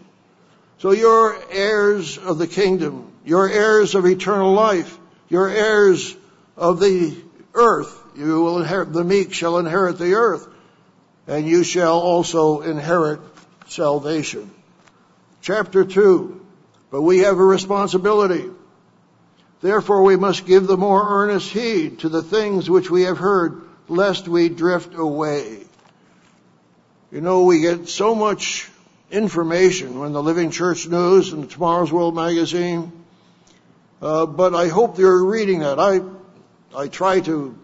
[SPEAKER 1] So you're heirs of the kingdom. You're heirs of eternal life. You're heirs of the earth. You will inherit, the meek shall inherit the earth. And you shall also inherit salvation. Chapter 2. But we have a responsibility. Therefore we must give the more earnest heed to the things which we have heard, lest we drift away. You know, we get so much information when the Living Church News and Tomorrow's World magazine. Uh, but I hope they're reading that. I I try to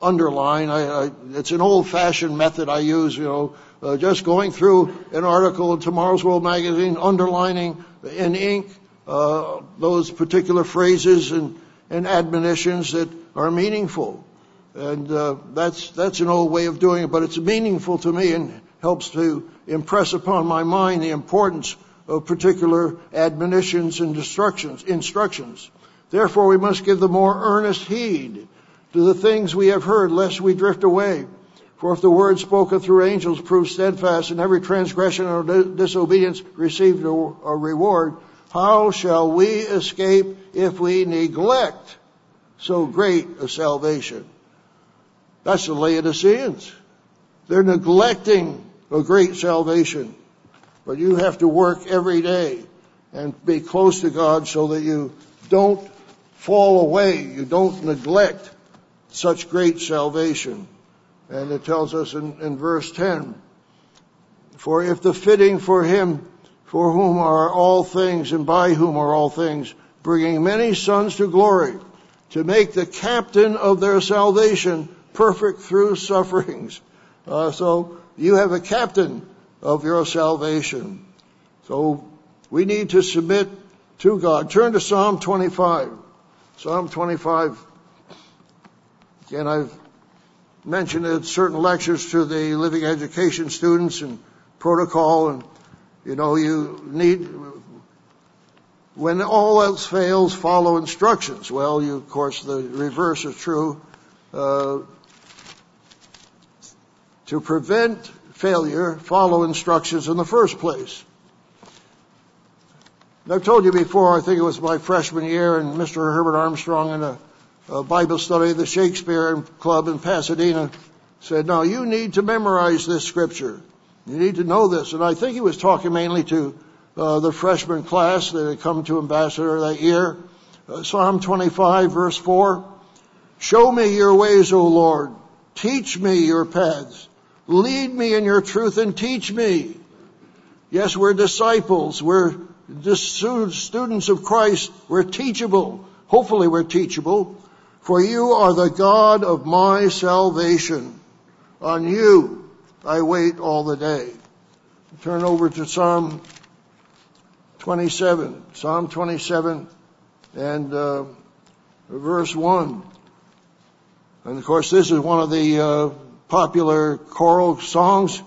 [SPEAKER 1] underline. I, I, it's an old-fashioned method I use. You know, uh, just going through an article in Tomorrow's World magazine, underlining in ink uh, those particular phrases and, and admonitions that are meaningful. And uh, that's that's an old way of doing it, but it's meaningful to me and helps to impress upon my mind the importance of particular admonitions and instructions. Therefore, we must give the more earnest heed to the things we have heard, lest we drift away. For if the word spoken through angels proves steadfast, and every transgression or disobedience received a reward, how shall we escape if we neglect so great a salvation? That's the Laodiceans. They're neglecting a great salvation. But you have to work every day and be close to God so that you don't fall away, you don't neglect such great salvation. And it tells us in, in verse 10, for if the fitting for him for whom are all things and by whom are all things, bringing many sons to glory, to make the captain of their salvation perfect through sufferings. <laughs> Uh, so you have a captain of your salvation. So we need to submit to God. Turn to Psalm 25. Psalm 25. Again, I've mentioned it certain lectures to the living education students and protocol and you know you need when all else fails follow instructions well you of course the reverse is true uh, to prevent failure, follow instructions in the first place. And I've told you before, I think it was my freshman year, and Mr. Herbert Armstrong in a, a Bible study, the Shakespeare Club in Pasadena, said, "No, you need to memorize this scripture. You need to know this." And I think he was talking mainly to uh, the freshman class that had come to Ambassador that year. Uh, Psalm 25, verse 4. Show me your ways, O Lord. Teach me your paths. Lead me in your truth and teach me. Yes, we're disciples. We're students of Christ. We're teachable. Hopefully we're teachable. For you are the God of my salvation. On you I wait all the day. Turn over to Psalm 27. Psalm 27 and uh, verse 1. And of course this is one of the uh, popular choral songs.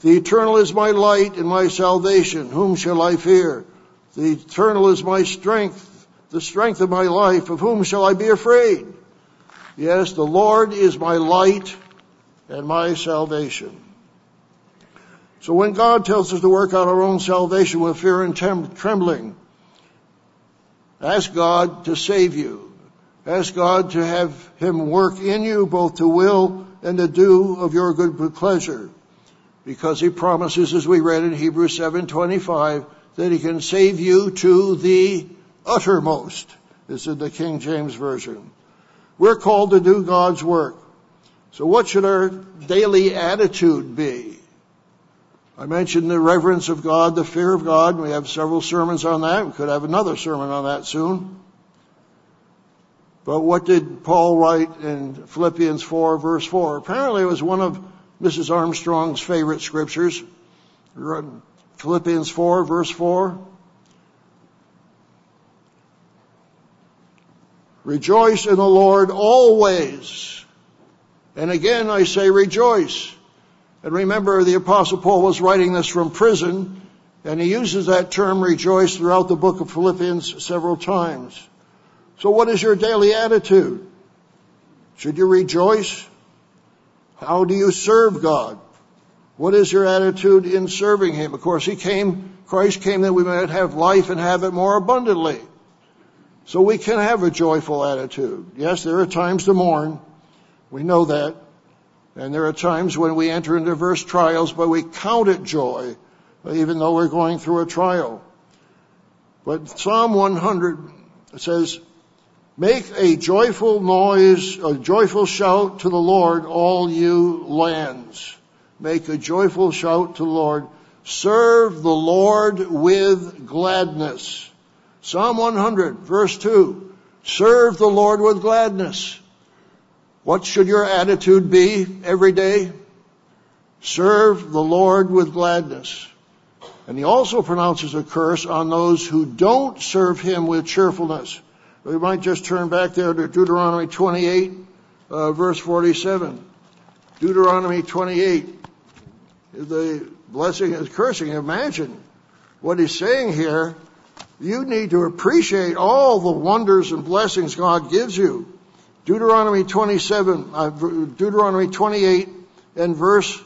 [SPEAKER 1] The eternal is my light and my salvation. Whom shall I fear? The eternal is my strength, the strength of my life. Of whom shall I be afraid? Yes, the Lord is my light and my salvation. So when God tells us to work out our own salvation with fear and trembling, ask God to save you. Ask God to have Him work in you both to will and to do of your good pleasure. Because he promises, as we read in Hebrews 7:25, that he can save you to the uttermost. This is the King James Version. We're called to do God's work. So what should our daily attitude be? I mentioned the reverence of God, the fear of God. We have several sermons on that. We could have another sermon on that soon. But what did Paul write in Philippians 4 verse 4? Apparently it was one of Mrs. Armstrong's favorite scriptures. Philippians 4 verse 4. Rejoice in the Lord always. And again I say rejoice. And remember the apostle Paul was writing this from prison and he uses that term rejoice throughout the book of Philippians several times. So what is your daily attitude? Should you rejoice? How do you serve God? What is your attitude in serving Him? Of course, He came, Christ came that we might have life and have it more abundantly. So we can have a joyful attitude. Yes, there are times to mourn. We know that. And there are times when we enter into diverse trials, but we count it joy, even though we're going through a trial. But Psalm 100 says, Make a joyful noise, a joyful shout to the Lord, all you lands. Make a joyful shout to the Lord. Serve the Lord with gladness. Psalm 100, verse 2. Serve the Lord with gladness. What should your attitude be every day? Serve the Lord with gladness. And he also pronounces a curse on those who don't serve him with cheerfulness. We might just turn back there to Deuteronomy 28, uh, verse 47. Deuteronomy 28, the blessing is cursing. Imagine what he's saying here. You need to appreciate all the wonders and blessings God gives you. Deuteronomy 27, uh, Deuteronomy 28 and verse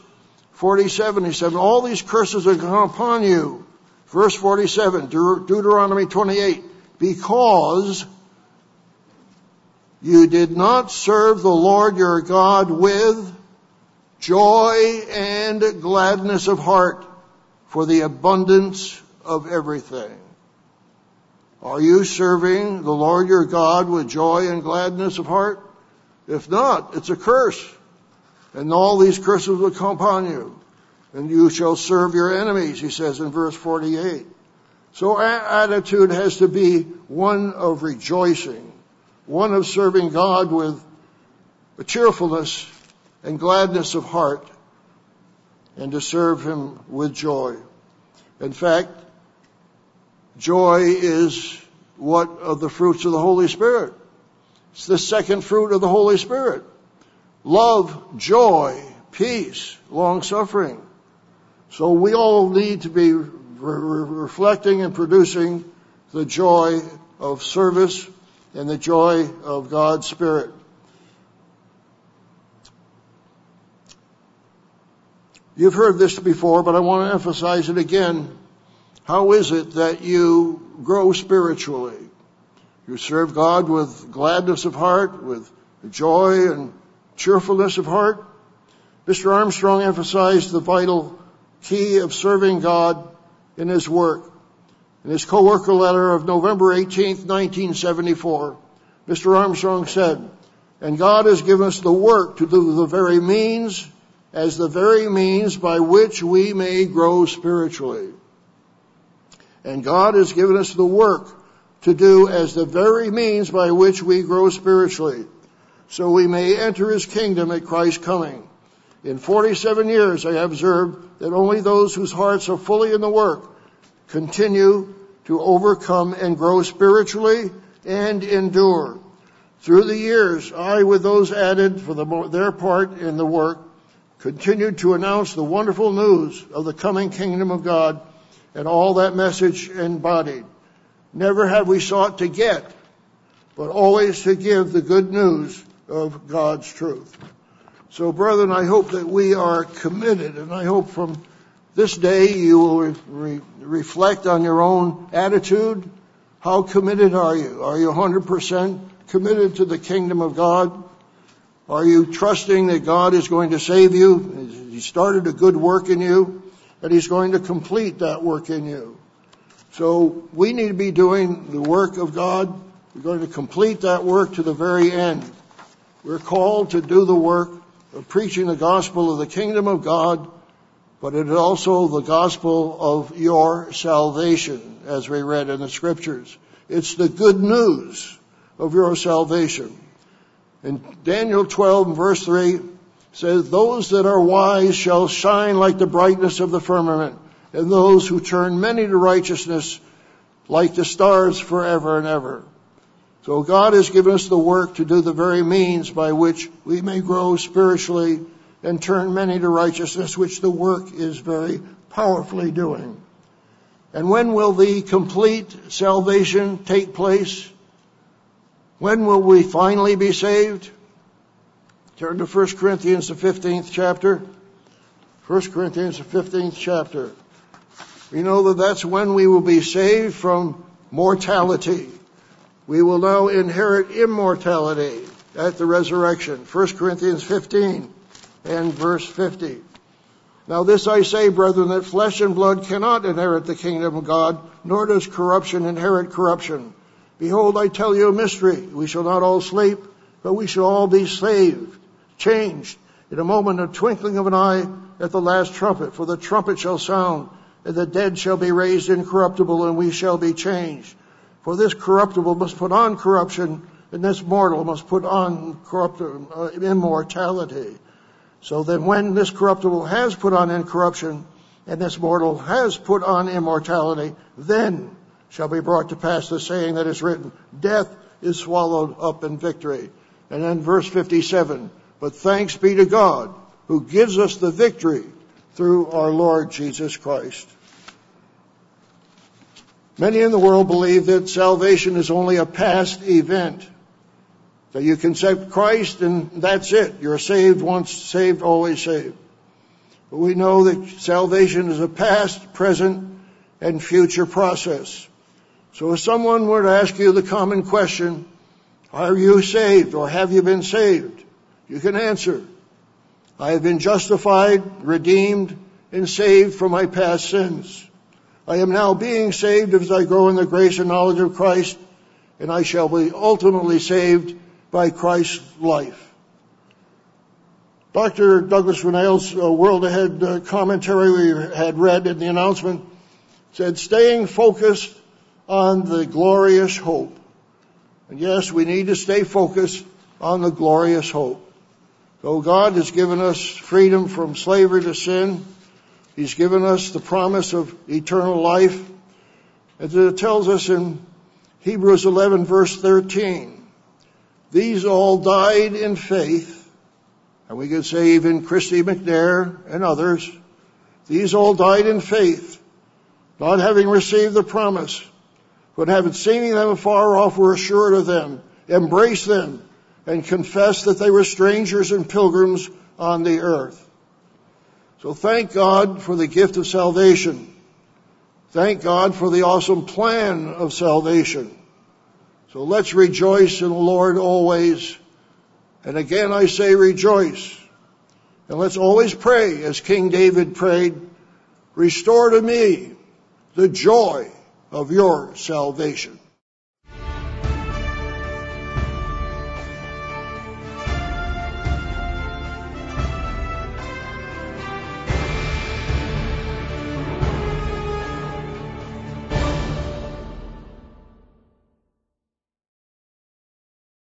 [SPEAKER 1] 47, he said, all these curses are come upon you. Verse 47, Deuteronomy 28, because you did not serve the Lord your God with joy and gladness of heart for the abundance of everything. Are you serving the Lord your God with joy and gladness of heart? If not, it's a curse. And all these curses will come upon you. And you shall serve your enemies, he says in verse 48. So our attitude has to be one of rejoicing one of serving God with a cheerfulness and gladness of heart and to serve Him with joy. In fact, joy is what of the fruits of the Holy Spirit. It's the second fruit of the Holy Spirit. Love, joy, peace, long suffering. So we all need to be re- reflecting and producing the joy of service and the joy of God's Spirit. You've heard this before, but I want to emphasize it again. How is it that you grow spiritually? You serve God with gladness of heart, with joy and cheerfulness of heart. Mr. Armstrong emphasized the vital key of serving God in his work. In his co-worker letter of November 18, 1974, Mr. Armstrong said, and God has given us the work to do the very means as the very means by which we may grow spiritually. And God has given us the work to do as the very means by which we grow spiritually, so we may enter his kingdom at Christ's coming. In 47 years, I have observed that only those whose hearts are fully in the work continue to overcome and grow spiritually and endure. Through the years, I, with those added for the, their part in the work, continued to announce the wonderful news of the coming kingdom of God and all that message embodied. Never have we sought to get, but always to give the good news of God's truth. So, brethren, I hope that we are committed, and I hope from this day you will re- re- reflect on your own attitude. How committed are you? Are you 100% committed to the kingdom of God? Are you trusting that God is going to save you? He started a good work in you, and He's going to complete that work in you. So we need to be doing the work of God. We're going to complete that work to the very end. We're called to do the work of preaching the gospel of the kingdom of God, but it is also the gospel of your salvation, as we read in the scriptures. It's the good news of your salvation. In Daniel 12 verse 3 says, those that are wise shall shine like the brightness of the firmament, and those who turn many to righteousness like the stars forever and ever. So God has given us the work to do the very means by which we may grow spiritually and turn many to righteousness, which the work is very powerfully doing. And when will the complete salvation take place? When will we finally be saved? Turn to 1 Corinthians, the 15th chapter. 1 Corinthians, the 15th chapter. We know that that's when we will be saved from mortality. We will now inherit immortality at the resurrection. 1 Corinthians 15 and verse 50. Now this I say, brethren, that flesh and blood cannot inherit the kingdom of God, nor does corruption inherit corruption. Behold, I tell you a mystery. We shall not all sleep, but we shall all be saved, changed in a moment of twinkling of an eye at the last trumpet. For the trumpet shall sound, and the dead shall be raised incorruptible, and we shall be changed. For this corruptible must put on corruption, and this mortal must put on corrupt, uh, immortality. So then when this corruptible has put on incorruption, and this mortal has put on immortality, then shall be brought to pass the saying that is written, death is swallowed up in victory. And then verse 57, but thanks be to God who gives us the victory through our Lord Jesus Christ. Many in the world believe that salvation is only a past event. That you can accept Christ and that's it. You're saved once saved, always saved. But we know that salvation is a past, present, and future process. So if someone were to ask you the common question, are you saved or have you been saved? You can answer, I have been justified, redeemed, and saved from my past sins. I am now being saved as I grow in the grace and knowledge of Christ, and I shall be ultimately saved by Christ's life. Dr. Douglas Winnail's uh, World Ahead uh, commentary we had read in the announcement said, staying focused on the glorious hope. And yes, we need to stay focused on the glorious hope. So God has given us freedom from slavery to sin. He's given us the promise of eternal life. As it tells us in Hebrews 11 verse 13, these all died in faith, and we could say even Christy McNair and others, these all died in faith, not having received the promise, but having seen them afar off were assured of them, embraced them, and confessed that they were strangers and pilgrims on the earth. So thank God for the gift of salvation. Thank God for the awesome plan of salvation. So let's rejoice in the Lord always. And again I say rejoice. And let's always pray as King David prayed, restore to me the joy of your salvation.